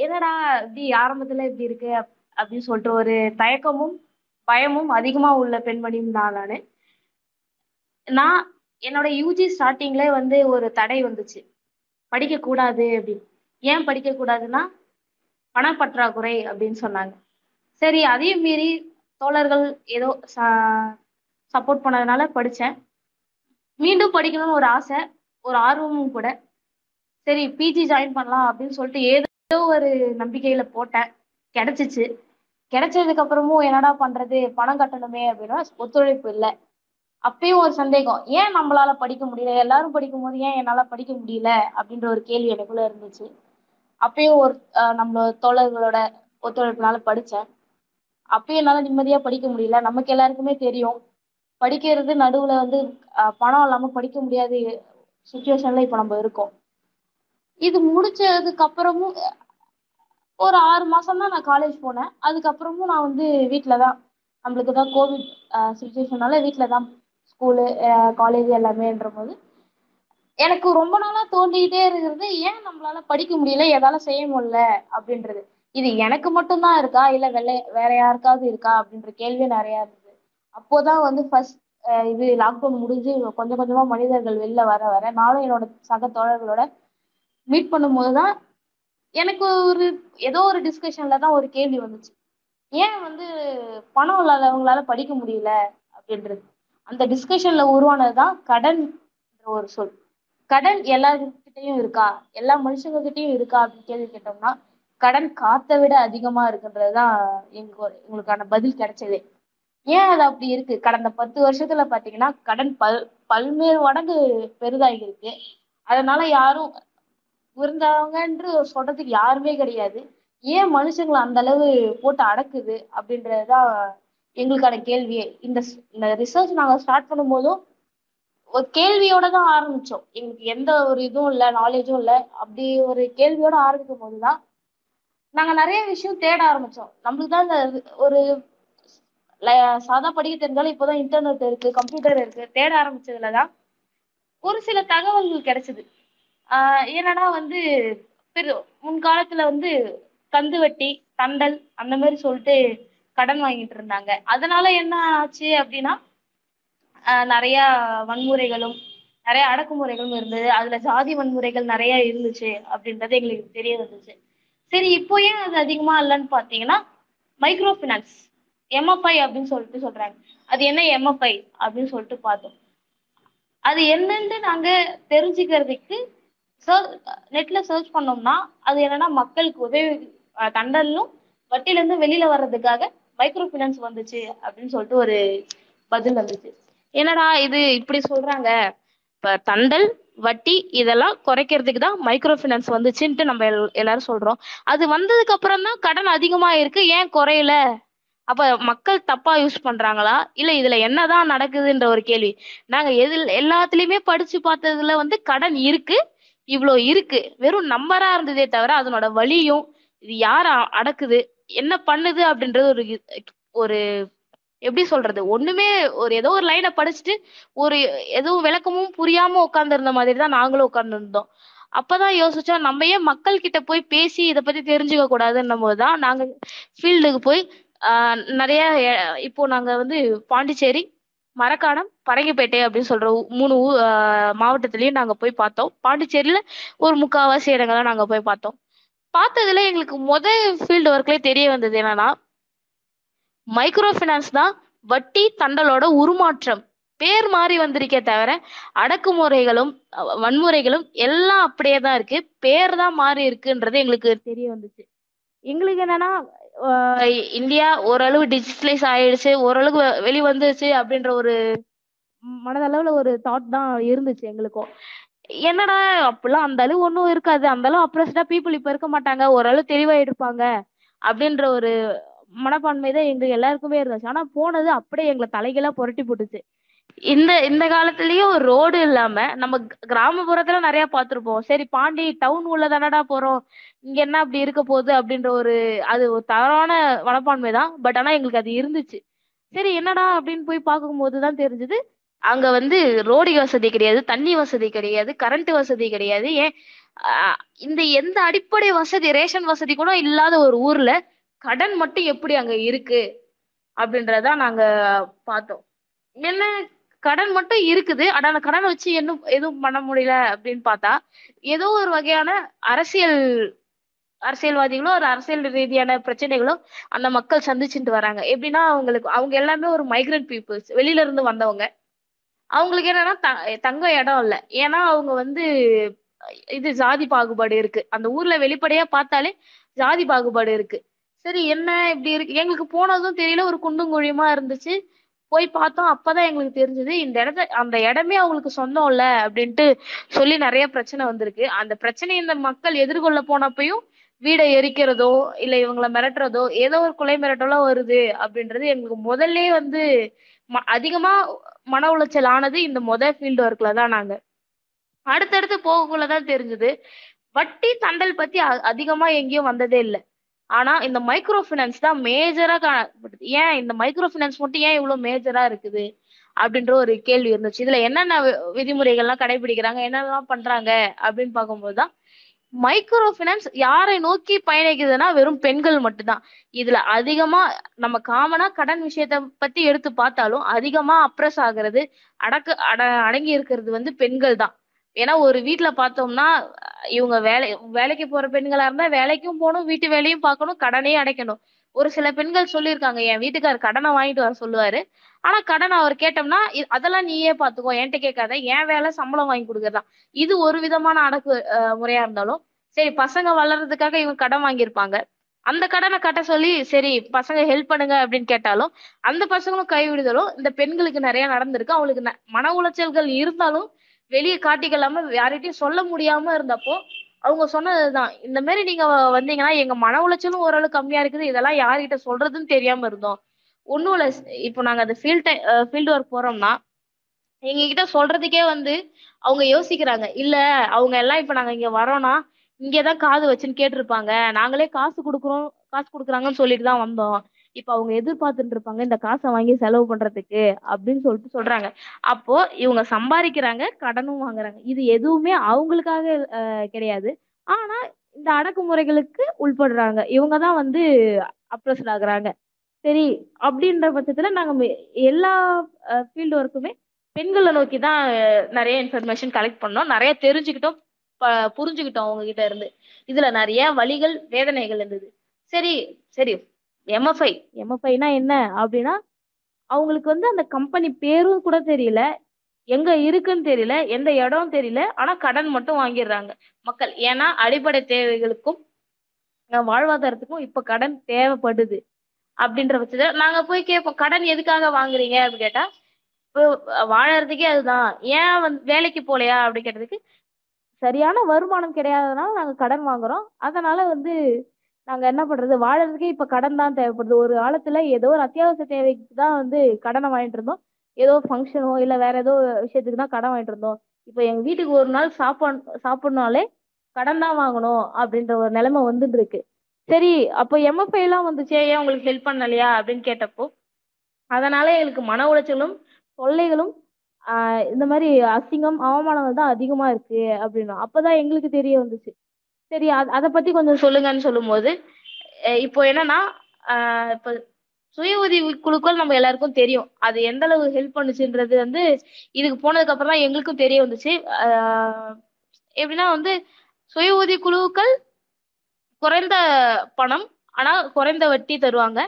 என்னடா இப்படி ஆரம்பத்துல இப்படி இருக்கு அப்- அப்படின்னு சொல்லிட்டு ஒரு தயக்கமும் பயமும் அதிகமா உள்ள பெண்மணியும் தான் நானு. நான் என்னோட யூஜி ஸ்டார்டிங்ல வந்து ஒரு தடை வந்துச்சு. படிக்க கூடாது அப்படின்னு ஏன் படிக்க கூடாதுன்னா பணப்பற்றாக்குறை அப்படின்னு சொன்னாங்க. சரி அதையும் மீறி தோழர்கள் ஏதோ சப்போர்ட் பண்ணதுனால படித்தேன் மீண்டும் படிக்கணும்னு ஒரு ஆசை ஒரு ஆர்வமும் கூட. சரி பிஜி ஜாயின் பண்ணலாம் அப்படின்னு சொல்லிட்டு ஏதோ ஏதோ ஒரு நம்பிக்கையில போட்டேன். கிடைச்சிச்சு. கிடைச்சதுக்கு அப்புறமும் என்னடா பண்றது? பணம் கட்டணுமே அப்படின்னா ஒத்துழைப்பு இல்லை. அப்பயும் ஒரு சந்தேகம். ஏன் நம்மளால படிக்க முடியல? எல்லாரும் படிக்கும் போது ஏன் என்னால படிக்க முடியல? அப்படின்ற ஒரு கேள்வி எனக்குள்ள இருந்துச்சு. அப்பயும் ஒரு நம்மளோட தோழர்களோட ஒத்துழைப்புனால படித்தேன் அப்பயும் என்னால நிம்மதியா படிக்க முடியல. நமக்கு எல்லாருக்குமே தெரியும். படிக்கிறது நடுவுல வந்து பணம் இல்லாம படிக்க முடியாத சுச்சுவேஷன்ல இப்ப நம்ம இருக்கோம். இது முடிச்சதுக்கு அப்புறமும் ஒரு ஆறு மாசம் தான் நான் காலேஜ் போனேன். அதுக்கப்புறமும் நான் வந்து வீட்டில் தான். நம்மளுக்கு தான் கோவிட் சுச்சுவேஷனால வீட்டில் தான் ஸ்கூலு காலேஜ் எல்லாமேன்ற போது எனக்கு ரொம்ப நாளாக தோண்டிக்கிட்டே இருக்கிறது ஏன் நம்மளால படிக்க முடியல எதால செய்ய முடியல அப்படின்றது. இது எனக்கு மட்டும்தான் இருக்கா? இல்லை வெள்ளை வேற யாருக்காவது இருக்கா? அப்படின்ற கேள்வி நிறையா இருந்தது. அப்போதான் வந்து ஃபர்ஸ்ட் இது லாக்டவுன் முடிஞ்சு கொஞ்சம் கொஞ்சமாக மனிதர்கள் வெளில வர வர நானும் என்னோட சக தோழர்களோட மீட் பண்ணும்போது தான் எனக்கு ஒரு ஏதோ ஒரு டிஸ்கஷன்ல தான் ஒரு கேள்வி வந்துச்சு. ஏன் வந்து பணம் இல்லாதவங்களால படிக்க முடியல அப்படின்றது. அந்த டிஸ்கஷன்ல உருவானதுதான் கடன் ஒரு சொல். கடன் எல்லாருக்கிட்டையும் இருக்கா? எல்லா மனுஷங்க கிட்டயும் இருக்கா அப்படின்னு கேள்வி கேட்டோம்னா கடன் காத்தை விட அதிகமா இருக்குன்றதுதான் எங்க எங்களுக்கான பதில் கிடைச்சதே. ஏன் அது அப்படி இருக்கு? கடந்த பத்து வருஷத்துல பாத்தீங்கன்னா கடன் பல் பல்வேறு மடங்கு பெரிதாகி இருக்கு. அதனால யாரும் விருந்தவங்கன்று சொல்றதுக்கு யாருமே கிடையாது. ஏன் மனுஷங்களை அந்த அளவு போட்டு அடக்குது அப்படின்றதுதான் எங்களுக்கான கேள்வியே. இந்த ஸ்- இந்த ரிசர்ச் நாங்க ஸ்டார்ட் பண்ணும்போதும் ஒரு கேள்வியோட தான் ஆரம்பிச்சோம். எங்களுக்கு எந்த ஒரு இதுவும் இல்லை நாலேஜும் இல்லை. அப்படி ஒரு கேள்வியோட ஆரம்பிக்கும் போதுதான் நாங்க நிறைய விஷயம் தேட ஆரம்பிச்சோம். நம்மளுக்கு தான் இந்த ஒரு சாதா படிக்க தெரிஞ்சாலும் இப்போதான் இன்டர்நெட் இருக்கு கம்ப்யூட்டர் இருக்கு தேட ஆரம்பிச்சதுலதான் ஒரு சில தகவல்கள் கிடைச்சது. ஆஹ் என்னன்னா வந்து பெரு முன்காலத்துல வந்து கந்து வட்டி தண்டல் அந்த மாதிரி சொல்லிட்டு கடன் வாங்கிட்டு இருந்தாங்க. அதனால என்ன ஆச்சு அப்படின்னா நிறைய வன்முறைகளும் நிறைய அடக்குமுறைகளும் இருந்தது. அதுல ஜாதி வன்முறைகள் நிறைய இருந்துச்சு அப்படின்றது எங்களுக்கு தெரிய வந்துச்சு. சரி இப்போ ஏன் அது அதிகமா இல்லைன்னு பாத்தீங்கன்னா மைக்ரோ ஃபினான்ஸ் எம்எஃப்ஐ அப்படின்னு சொல்லிட்டு சொல்றாங்க. அது என்ன எம்எஃப்ஐ அப்படின்னு சொல்லிட்டு பார்த்தோம். அது என்னன்னு நாங்க தெரிஞ்சுக்கிறதுக்கு நெட்ல சர்ச் பண்ணோம்னா அது என்னன்னா மக்களுக்கு உதவி தண்டலும் வட்டில இருந்து வெளியில வர்றதுக்காக மைக்ரோ ஃபினான்ஸ் வந்துச்சு அப்படின்னு சொல்லிட்டு ஒரு பதில் வந்துச்சு. என்னடா இது இப்படி சொல்றாங்க? இப்ப தண்டல் வட்டி இதெல்லாம் குறைக்கிறதுக்கு தான் மைக்ரோ ஃபினான்ஸ் வந்துச்சுன்ட்டு நம்ம எல்லாரும் சொல்றோம். அது வந்ததுக்கு அப்புறம் தான் கடன் அதிகமா இருக்கு ஏன் குறையல? அப்ப மக்கள் தப்பா யூஸ் பண்றாங்களா? இல்ல இதுல என்னதான் நடக்குதுன்ற ஒரு கேள்வி. நாங்க எதில் எல்லாத்துலயுமே படிச்சு பார்த்ததுல வந்து கடன் இருக்கு இவ்வளோ இருக்கு. வெறும் நம்பரா இருந்ததே தவிர அதனோட வழியும் இது யார் அடக்குது? என்ன பண்ணுது? அப்படின்றது ஒரு ஒரு எப்படி சொல்றது? ஒண்ணுமே ஒரு ஏதோ ஒரு லைனை படிச்சுட்டு ஒரு எதுவும் விளக்கமும் புரியாம உட்கார்ந்து இருந்த மாதிரி தான் நாங்களும் உட்கார்ந்து இருந்தோம் அப்பதான் யோசிச்சோம் நம்ம ஏன் மக்கள் கிட்ட போய் பேசி இதை பத்தி தெரிஞ்சுக்க கூடாதுன்னும் போதுதான் நாங்க ஃபீல்டுக்கு போய் நிறைய இப்போ நாங்க வந்து பாண்டிச்சேரி மரக்காணம் பரங்கிப்பேட்டை அப்படின்னு சொல்ற மூணு மாவட்டத்திலயும் நாங்க போய் பார்த்தோம். பாண்டிச்சேரியில ஒரு முக்காவாசி இடங்களை நாங்க போய் பார்த்தோம். பார்த்ததுல எங்களுக்கு முதல் ஃபீல்டு ஒர்க்லயே தெரிய வந்தது என்னன்னா மைக்ரோ ஃபினான்ஸ் தான் வட்டி தண்டலோட உருமாற்றம். பேர் மாறி வந்திருக்கே தவிர அடக்குமுறைகளும் வன்முறைகளும் எல்லாம் அப்படியே தான் இருக்கு. பேர் தான் மாறி இருக்குன்றது எங்களுக்கு தெரிய வந்துச்சு. எங்களுக்கு என்னன்னா இந்தியா ஓரளவு டிஜிட்டலைஸ் ஆயிடுச்சு ஓரளவு வெ- வெளி வந்துருச்சு அப்படின்ற ஒரு மனதளவுல ஒரு தாட் தான் இருந்துச்சு எங்களுக்கும். என்னடா அப்படிலாம் அந்த அளவு ஒன்றும் இருக்காது. அந்த அளவு அப்ரஸ்டா பீப்புள் இப்ப இருக்க மாட்டாங்க. ஓரளவு தெளிவா எடுப்பாங்க அப்படின்ற ஒரு மனப்பான்மை தான் எங்க எல்லாருக்குமே இருந்துச்சு. ஆனா போனது அப்படியே எங்களை தலைகீழா புரட்டி போட்டுச்சு. இந்த இந்த காலத்துலயும் ரோடு இல்லாம நம்ம கிராமப்புறத்துல நிறைய பார்த்திருப்போம். சரி பாண்டி டவுன் உள்ள தானடா போறோம். இங்க என்ன அப்படி இருக்க போகுது அப்படின்ற ஒரு அது ஒரு தவறான மனப்பான்மை தான். பட் ஆனா எங்களுக்கு அது இருந்துச்சு. சரி என்னடா அப்படின்னு போய் பார்க்கும்போது தான் தெரிஞ்சது. அங்க வந்து ரோடு வசதி கிடையாது தண்ணி வசதி கிடையாது கரண்ட் வசதி கிடையாது. ஏன்? இந்த எந்த அடிப்படை வசதி ரேஷன் வசதி கூட இல்லாத ஒரு ஊர்ல கடன் மட்டும் எப்படி அங்க இருக்கு அப்படின்றத நாங்க பார்த்தோம். என்ன கடன் மட்டும் இருக்குது. ஆனா அந்த கடனை வச்சு என்ன எதுவும் பண்ண முடியல அப்படின்னு பார்த்தா ஏதோ ஒரு வகையான அரசியல் அரசியல்வாதிகளோ ஒரு அரசியல் ரீதியான பிரச்சனைகளோ அந்த மக்கள் சந்திச்சுட்டு வராங்க. எப்படின்னா அவங்களுக்கு அவங்க எல்லாமே ஒரு மைக்ரண்ட் பீப்புள்ஸ் வெளியில இருந்து வந்தவங்க. அவங்களுக்கு என்னன்னா த- தங்க இடம் இல்லை. ஏன்னா அவங்க வந்து இது ஜாதி பாகுபாடு இருக்கு. அந்த ஊர்ல வெளிப்படையா பார்த்தாலே ஜாதி பாகுபாடு இருக்கு. சரி என்ன இப்படி இருக்கு? எங்களுக்கு போனதும் தெரியல. ஒரு குண்டும் குழியுமா இருந்துச்சு. போய் பார்த்தோம். அப்பதான் எங்களுக்கு தெரிஞ்சது இந்த இடத்த அந்த இடமே அவங்களுக்கு சொந்தம் இல்ல அப்படின்ட்டு சொல்லி நிறைய பிரச்சனை வந்திருக்கு. அந்த பிரச்சனை இந்த மக்கள் எதிர்கொள்ள போனப்பையும் வீடை எரிக்கிறதோ இல்ல இவங்கள மிரட்டுறதோ ஏதோ ஒரு கொலை மிரட்டலோ வருது அப்படின்றது எங்களுக்கு முதல்ல வந்து ம- அதிகமா மன உளைச்சல் ஆனது இந்த முதல் ஃபீல்டு ஒர்க்ல தான் நாங்க. அடுத்தடுத்து போகக்குள்ளதான் தெரிஞ்சது. வட்டி தண்டல் பத்தி அ- அதிகமா எங்கேயும் வந்ததே இல்லை. ஆனா இந்த மைக்ரோ ஃபினான்ஸ் தான் மேஜரா காணப்படுது ஏன் இந்த மைக்ரோ ஃபினான்ஸ் மட்டும் ஏன் இவ்வளவு மேஜரா இருக்குது? அப்படின்ற ஒரு கேள்வி இருந்துச்சு. இதுல என்னென்ன வி- விதிமுறைகள்லாம் கடைபிடிக்கிறாங்க? என்னெல்லாம் பண்றாங்க? அப்படின்னு பார்க்கும்போது தான் மைக்ரோ ஃபினான்ஸ் யாரை நோக்கி பயணிக்குதுன்னா வெறும் பெண்கள் மட்டும்தான். இதுல அதிகமா நம்ம காமனா கடன் விஷயத்த பத்தி எடுத்து பார்த்தாலும் அதிகமா அப்ரஸ் ஆகுறது அடக்கு அட அடங்கி இருக்கிறது வந்து பெண்கள் தான். ஏன்னா ஒரு வீட்டுல பார்த்தோம்னா இவங்க வேலை வேலைக்கு போற பெண்களா இருந்தா வேலைக்கும் போகணும் வீட்டு வேலையும் பார்க்கணும் கடனையும் அடைக்கணும். ஒரு சில பெண்கள் சொல்லியிருக்காங்க என் வீட்டுக்காரர் கடனை வாங்கிட்டு வர சொல்லுவாரு. ஆனா கடன் அவர் கேட்டோம்னா அதெல்லாம் நீயே பாத்துக்கோ என்கிட்ட கேட்காத என் வேலை சம்பளம் வாங்கி கொடுக்கறதா இது ஒரு விதமான அடக்கு முறையா இருந்தாலும் சரி பசங்க வளர்றதுக்காக இவங்க கடன் வாங்கியிருப்பாங்க. அந்த கடனை கட்ட சொல்லி சரி பசங்க ஹெல்ப் பண்ணுங்க அப்படின்னு கேட்டாலும் அந்த பசங்களும் கைவிடுதலும் இந்த பெண்களுக்கு நிறைய நடந்திருக்கு. அவங்களுக்கு ந- மன உளைச்சல்கள் இருந்தாலும் வெளியே காட்டிக்கலாம யார்கிட்டயும் சொல்ல முடியாம இருந்தப்போ அவங்க சொன்னதுதான். இந்த மாதிரி நீங்க வந்தீங்கன்னா எங்க மன உளைச்சலும் ஓரளவு கம்மியா இருக்குது. இதெல்லாம் யார்கிட்ட சொல்றதுன்னு தெரியாம இருந்தோம். ஒன்றும் இல்லை. இப்போ நாங்க அந்த ஃபீல்ட் ஃபீல்டு ஒர்க் போறோம்னா எங்க கிட்ட சொல்றதுக்கே வந்து அவங்க யோசிக்கிறாங்க. இல்ல அவங்க எல்லாம் இப்ப நாங்க இங்க வரோம்னா இங்கேதான் காது வச்சுன்னு கேட்டிருப்பாங்க. நாங்களே காசு கொடுக்குறோம் காசு கொடுக்குறாங்கன்னு சொல்லிட்டு தான் வந்தோம். இப்ப அவங்க எதிர்பார்த்துட்டு இருப்பாங்க இந்த காசை வாங்கி செலவு பண்றதுக்கு அப்படின்னு சொல்லிட்டு சொல்றாங்க. அப்போ இவங்க சம்பாதிக்கிறாங்க கடனும் வாங்குறாங்க. இது எதுவுமே அவங்களுக்காக கிடையாது. ஆனா இந்த அடக்குமுறைகளுக்கு உள்படுறாங்க. இவங்க தான் வந்து அப்ரஸ்ட் ஆகுறாங்க. சரி அப்படின்ற பட்சத்துல நாங்க எல்லா ஃபீல்டு ஒர்க்குமே பெண்களை நோக்கி தான் நிறைய இன்ஃபர்மேஷன் கலெக்ட் பண்ணோம். நிறைய தெரிஞ்சுக்கிட்டோம் ப- புரிஞ்சுக்கிட்டோம் அவங்க கிட்ட இருந்து. இதுல நிறைய வழிகள் வேதனைகள் இருந்தது. சரி சரி எம்எஃப்ஐ எம்எஃப்ஐனா என்ன அப்படின்னா அவங்களுக்கு வந்து அந்த கம்பெனி பேரும் கூட தெரியல எங்க இருக்குன்னு தெரியல எந்த இடம் தெரியல ஆனா கடன் மட்டும் வாங்கிடுறாங்க. மக்கள் ஏன்னா அடிப்படை தேவைகளுக்கும் வாழ்வாதாரத்துக்கும் இப்ப கடன் தேவைப்படுது அப்படின்ற பட்சத்துல நாங்க போய் கேட்போம் கடன் எதுக்காக வாங்குறீங்க? அப்படின்னு கேட்டா இப்போ வாழறதுக்கே அதுதான். ஏன் வந்து வேலைக்கு போலையா? அப்படி கேட்டதுக்கு சரியான வருமானம் கிடையாதனால நாங்க கடன் வாங்குறோம். அதனால வந்து நாங்க என்ன பண்றது? வாழறதுக்கே இப்ப கடன் தான் தேவைப்படுது. ஒரு காலத்துல ஏதோ ஒரு அத்தியாவசிய தேவைக்கு தான் வந்து கடனை வாங்கிட்டு இருந்தோம். ஏதோ ஃபங்க்ஷனோ இல்ல வேற ஏதோ விஷயத்துக்கு தான் கடன் வாங்கிட்டு இருந்தோம். இப்போ எங்க வீட்டுக்கு ஒரு நாள் சாப்பாடு சாப்பிடணும்னாலே கடன் தான் வாங்கணும் அப்படின்ற ஒரு நிலைமை வந்துட்டு இருக்கு. சரி அப்போ எம்எஃப்ஐ எல்லாம் வந்துச்சே? ஏன் உங்களுக்கு ஹெல்ப் பண்ணலையா? அப்படின்னு கேட்டப்போ அதனால எங்களுக்கு மன உளைச்சலும் தொல்லைகளும் இந்த மாதிரி அசிங்கம் அவமானங்கள் தான் அதிகமா இருக்கு அப்படின்னா அப்பதான் எங்களுக்கு தெரிய வந்துச்சு. சரி அத அதை பத்தி கொஞ்சம் சொல்லுங்கன்னு சொல்லும்போது இப்போ என்னன்னா இப்போ சுய உதவி குழுக்கள் நம்ம எல்லாருக்கும் தெரியும். அது எந்த அளவு ஹெல்ப் பண்ணுச்சுன்றது வந்து இதுக்கு போனதுக்கு அப்புறம் தான் எங்களுக்கும் தெரிய வந்துச்சு. எப்படின்னா வந்து சுய உதவி குழுக்கள் குறைந்த பணம் ஆனா குறைந்த வட்டி தருவாங்க.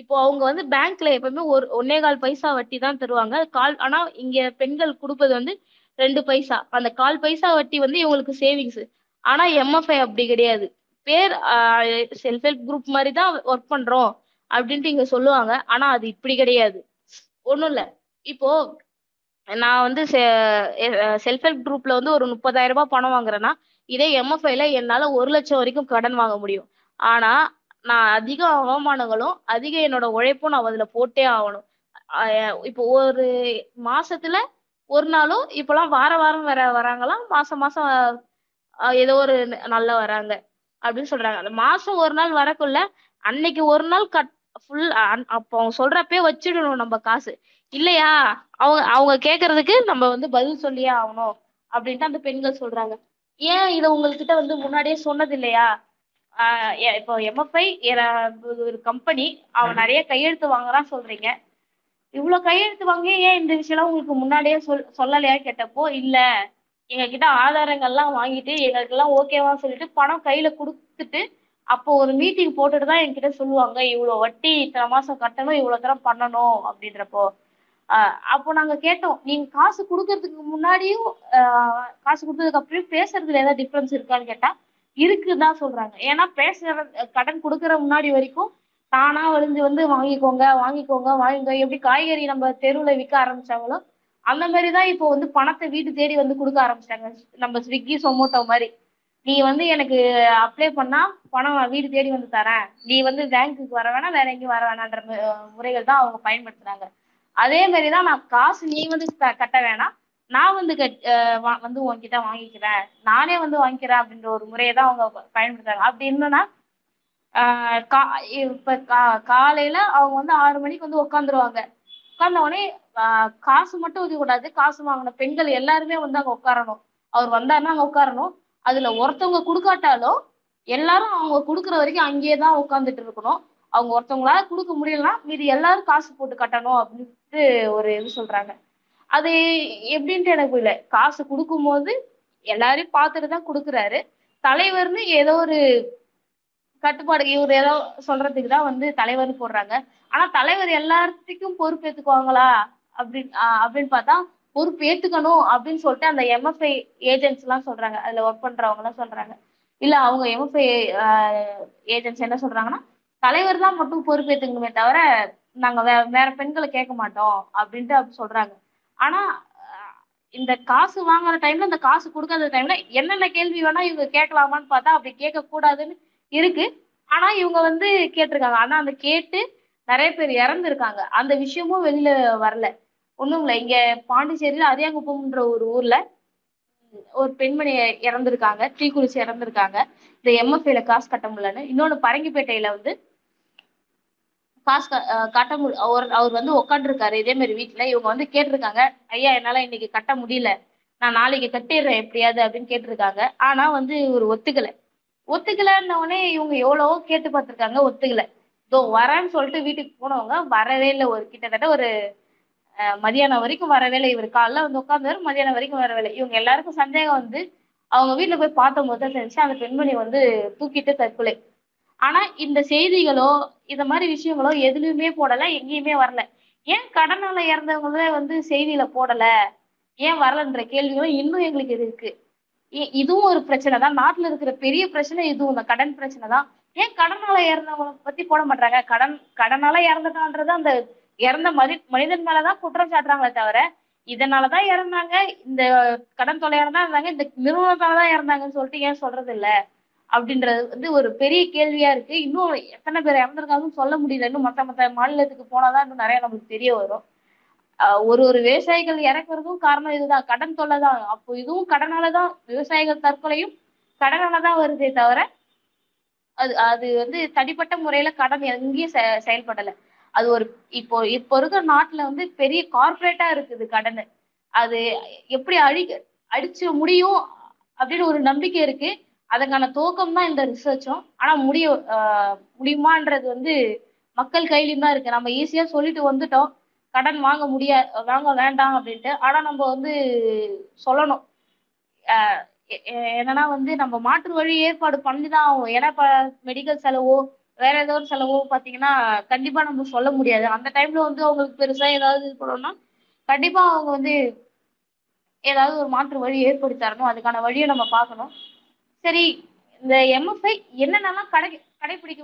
இப்போ அவங்க வந்து பேங்க்ல எப்பவுமே ஒரு ஒன்னே கால் பைசா வட்டி தான் தருவாங்க. கால் ஆனா இங்க பெண்கள் கொடுப்பது வந்து ரெண்டு பைசா. அந்த கால் பைசா வட்டி வந்து இவங்களுக்கு சேவிங்ஸ் ஆனா எம்எஃப்ஐ அப்படி கிடையாது. பேர் செல்ஃப் ஹெல்ப் குரூப் மாதிரி தான் ஒர்க் பண்றோம் அப்படின்ட்டு இங்க சொல்லுவாங்க. ஆனா அது இப்படி கிடையாது. ஒண்ணும் இல்ல. இப்போ நான் வந்து செல்ஃப் ஹெல்ப் குரூப்ல வந்து ஒரு முப்பதாயிரம் ரூபாய் பணம் வாங்குறேன்னா இதே எம்எஃப்ஐல என்னால ஒரு லட்சம் வரைக்கும் கடன் வாங்க முடியும். ஆனா நான் அதிக அவமானங்களும் அதிக என்னோட உழைப்பும் நான் அதுல போட்டே ஆகணும். இப்போ ஒரு மாசத்துல ஒரு நாளும் இப்பெல்லாம் வார வாரம் வர வராங்களாம் மாசம் மாசம் ஏதோ ஒரு நல்லா வராங்க அப்படின்னு சொல்றாங்க. அந்த மாசம் ஒரு நாள் வரக்குள்ள அன்னைக்கு ஒரு நாள் கட் ஃபுல் அப்போ அவங்க சொல்றப்பே வச்சிடணும் நம்ம காசு. இல்லையா? அவங்க அவங்க கேக்குறதுக்கு நம்ம வந்து பதில் சொல்லியே ஆகணும் அப்படின்ட்டு அந்த பெண்கள் சொல்றாங்க. ஏன் இதை உங்கள்கிட்ட வந்து முன்னாடியே சொன்னது இல்லையா இப்போ எம்எஃப்ஐ ஒரு கம்பெனி அவன் நிறைய கையெழுத்து வாங்குறான் சொல்றீங்க. இவ்வளவு கையெழுத்து வாங்கி ஏன் இந்த விஷயம்லாம் உங்களுக்கு முன்னாடியே சொல் சொல்லலையா கேட்டப்போ? இல்ல. எங்க கிட்ட ஆதாரங்கள்லாம் வாங்கிட்டு எங்களுக்கெல்லாம் ஓகேவா சொல்லிட்டு பணம் கையில கொடுத்துட்டு அப்போ ஒரு மீட்டிங் போட்டுட்டு தான் என்கிட்ட சொல்லுவாங்க இவ்வளவு வட்டி இத்தனை மாசம் கட்டணும் இவ்வளவு தரம் பண்ணணும் அப்படின்றப்போ. ஆஹ் அப்போ நாங்க கேட்டோம் நீங்க காசு கொடுக்கறதுக்கு முன்னாடியும் காசு கொடுத்ததுக்கு அப்புறம் பேசுறதுல ஏதாவது டிஃபரன்ஸ் இருக்கான்னு கேட்டா இருக்குதான் சொல்றாங்க. ஏன்னா பேசுற கடன் கொடுக்கற முன்னாடி வரைக்கும் தானா வழிஞ்சு வந்து வாங்கிக்கோங்க வாங்கிக்கோங்க வாங்கிக்கோங்க. எப்படி காய்கறி நம்ம தெருவுல விற்க ஆரம்பிச்சாங்களோ அந்த மாதிரி தான் இப்போ வந்து பணத்தை வீட்டு தேடி வந்து கொடுக்க ஆரம்பிச்சிட்டாங்க. நம்ம ஸ்விக்கி சொமோட்டோ மாதிரி. நீ வந்து எனக்கு அப்ளை பண்ணா பணம் நான் வீடு தேடி வந்து தரேன். நீ வந்து பேங்க்குக்கு வர வேணாம் வேற எங்கேயும் வர வேணான்ற முறைகள் தான் அவங்க பயன்படுத்துறாங்க. அதே மாதிரி தான் நான் காசு நீ வந்து க- கட்ட வேணாம். நான் வந்து கட் வா- வந்து உன்கிட்ட வாங்கிக்கிறேன். நானே வந்து வாங்கிக்கிறேன் அப்படின்ற ஒரு முறையை தான் அவங்க பயன்படுத்துறாங்க. அப்படி இருந்தோன்னா கா இப்ப கா காலையில அவங்க வந்து ஆறு மணிக்கு வந்து உட்காந்துருவாங்க உட்கார்ந்த உடனே காசு மட்டும் ஒதுக்க கூடாது காசு வாங்கின பெண்கள் எல்லாருமே வந்து அங்க உட்காரணும். அவர் வந்தாருன்னா அங்க உட்காரணும். அதுல ஒருத்தவங்க கொடுக்காட்டாலும் எல்லாரும் அவங்க கொடுக்குற வரைக்கும் அங்கேயே தான் உட்காந்துட்டு இருக்கணும். அவங்க ஒருத்தவங்களால கொடுக்க முடியலன்னா மீதி எல்லாரும் காசு போட்டு கட்டணும் அப்படின்ட்டு ஒரு இது சொல்றாங்க. அது எப்படின்ட்டு எனக்கு புரியல. காசு கொடுக்கும்போது எல்லாரையும் பார்த்துட்டு தான் கொடுக்குறாரு. தலைவர்னு ஏதோ ஒரு கட்டுப்பாடு இவர் ஏதோ சொல்றதுக்கு தான் வந்து தலைவர்னு போடுறாங்க. ஆனா தலைவர் எல்லாத்துக்கும் பொறுப்பேற்றுக்குவாங்களா அப்படின்னு அப்படின்னு பார்த்தா பொறுப்பு ஏத்துக்கணும் அப்படின்னு சொல்லிட்டு அந்த எம்எஃப்ஐ ஏஜென்ட்ஸ் எல்லாம் சொல்றாங்க. அதுல ஒர்க் பண்றவங்க எல்லாம் சொல்றாங்க. இல்ல அவங்க எம்எஃப்ஐ ஏஜென்ட்ஸ் என்ன சொல்றாங்கன்னா தலைவர் தான் மட்டும் பொறுப்பு ஏத்துக்கணுமே தவிர நாங்க வே வேற பெண்களை கேட்க மாட்டோம் அப்படின்ட்டு அப்படி சொல்றாங்க. ஆனா இந்த காசு வாங்குற டைம்ல இந்த காசு கொடுக்காத டைம்ல என்னென்ன கேள்வி வேணா இவங்க கேட்கலாமான்னு பார்த்தா அப்படி கேட்க கூடாதுன்னு இருக்கு. ஆனா இவங்க வந்து கேட்டிருக்காங்க. ஆனா அந்த கேட்டு நிறைய பேர் இறந்துருக்காங்க. அந்த விஷயமும் வெளியில வரல. ஒன்றும் இல்லை. இங்கே பாண்டிச்சேரியில் அரியாங்குப்பம்ன்ற ஒரு ஊரில் ஒரு பெண்மணி இறந்துருக்காங்க. தீக்குளிச்சு இறந்துருக்காங்க. இந்த எம்எஃப்ஏல காசு கட்ட முடியலன்னு. இன்னொன்னு பரங்கிப்பேட்டையில வந்து காசு கட்ட முடி அவர் அவர் வந்து உட்காந்துருக்காரு இதே மாதிரி இவங்க வந்து கேட்டிருக்காங்க ஐயா என்னால் இன்னைக்கு கட்ட முடியல. நான் நாளைக்கு கட்டிடுறேன். எப்படியாவது அப்படின்னு கேட்டிருக்காங்க. ஆனால் வந்து இவர் ஒத்துக்கலை. ஒத்துக்கலன்ன உடனே இவங்க எவ்வளவோ கேட்டு பார்த்துருக்காங்க. ஒத்துக்கலை. இதோ வரேன்னு சொல்லிட்டு வீட்டுக்கு போனவங்க வரவே இல்லை. ஒரு கிட்டத்தட்ட ஒரு மதியானம் வரைக்கும் வரவே இல்லை இவர் காலைல வந்து உட்காந்தாரு மதியானம் வரைக்கும் வரவே இல்லை இவங்க எல்லாருக்கும் சந்தேகம் வந்து அவங்க வீட்டுல போய் பார்த்தபோது தான் தெரிஞ்சு அந்த பெண்மணி வந்து தூக்கிட்டு தற்கொலை. ஆனா இந்த செய்திகளோ இந்த மாதிரி விஷயங்களோ எதுலயுமே போடல எங்கேயுமே வரல. ஏன் கடனால இறந்தவங்களே வந்து செய்தியில போடல? ஏன் வரலன்ற கேள்விகளும் இன்னும் எங்களுக்கு இருக்கு. இ- இதுவும் ஒரு பிரச்சனை தான். நாட்டுல இருக்கிற பெரிய பிரச்சனை இதுவும் இந்த கடன் பிரச்சனை தான். ஏன் கடனால இறந்தவங்களை பத்தி போட மாட்டாங்க கடன் கடனால இறந்துட்டான்றது அந்த இறந்த மதி மனிதன் மேலதான் குற்றம் சாட்டுறாங்களே தவிர இதனாலதான் இறந்தாங்க. இந்த கடன் தொல்லையால தான் இருந்தாங்க இந்த நிறுவனத்தாலதான் இறந்தாங்கன்னு சொல்லிட்டு ஏன் சொல்றது இல்ல அப்படின்றது வந்து ஒரு பெரிய கேள்வியா இருக்கு. இன்னும் எத்தனை பேர் இறந்துருக்காங்கன்னு சொல்ல முடியல. இன்னும் மத்த மத்த மாநிலத்துக்கு போனாதான் இன்னும் நிறைய நமக்கு தெரிய வரும். ஒரு ஒரு விவசாயிகள் இறக்குறதும் காரணம் இதுதான். கடன் தொல்லை தான் அப்போ இதுவும் கடனாலதான். விவசாயிகள் தற்கொலையும் கடனாலதான் வருதே தவிர அது அது வந்து தனிப்பட்ட முறையில கடன் எங்கேயும் செ- அது ஒரு இப்போ இப்போ இருக்கிற நாட்டுல வந்து பெரிய கார்பரேட்டா இருக்குது கடனை. அது எப்படி அழி அடிச்சு முடியும் அப்படின்னு ஒரு நம்பிக்கை இருக்கு. அதுக்கான துவக்கம் தான் இந்த ரிசர்ச்சும் ஆனா முடிய முடியுமான்றது வந்து மக்கள் கையிலயும் தான் இருக்கு. நம்ம ஈஸியா சொல்லிட்டு வந்துட்டோம். கடன் வாங்க முடியா வாங்க வேண்டாம் அப்படின்ட்டு. ஆனா நம்ம வந்து சொல்லணும். என்னன்னா வந்து நம்ம மாற்று வழி ஏற்பாடு பண்ணிதான் ஆகும் ஏன்னா இப்ப மெடிக்கல் செலவோ வேற ஏதோ ஒரு செலவோ பாத்தீங்கன்னா கண்டிப்பா நம்ம சொல்ல முடியாது. அந்த டைம்ல வந்து அவங்களுக்கு பெருசா ஏதாவது இது பண்ணணும்னா கண்டிப்பா அவங்க வந்து ஏதாவது ஒரு மாற்று வழி ஏற்படுத்தி தரணும். அதுக்கான வழியை நம்ம பார்க்கணும். சரி இந்த எம்எஃப்ஐ என்னென்னலாம் கடை கடைபிடிக்க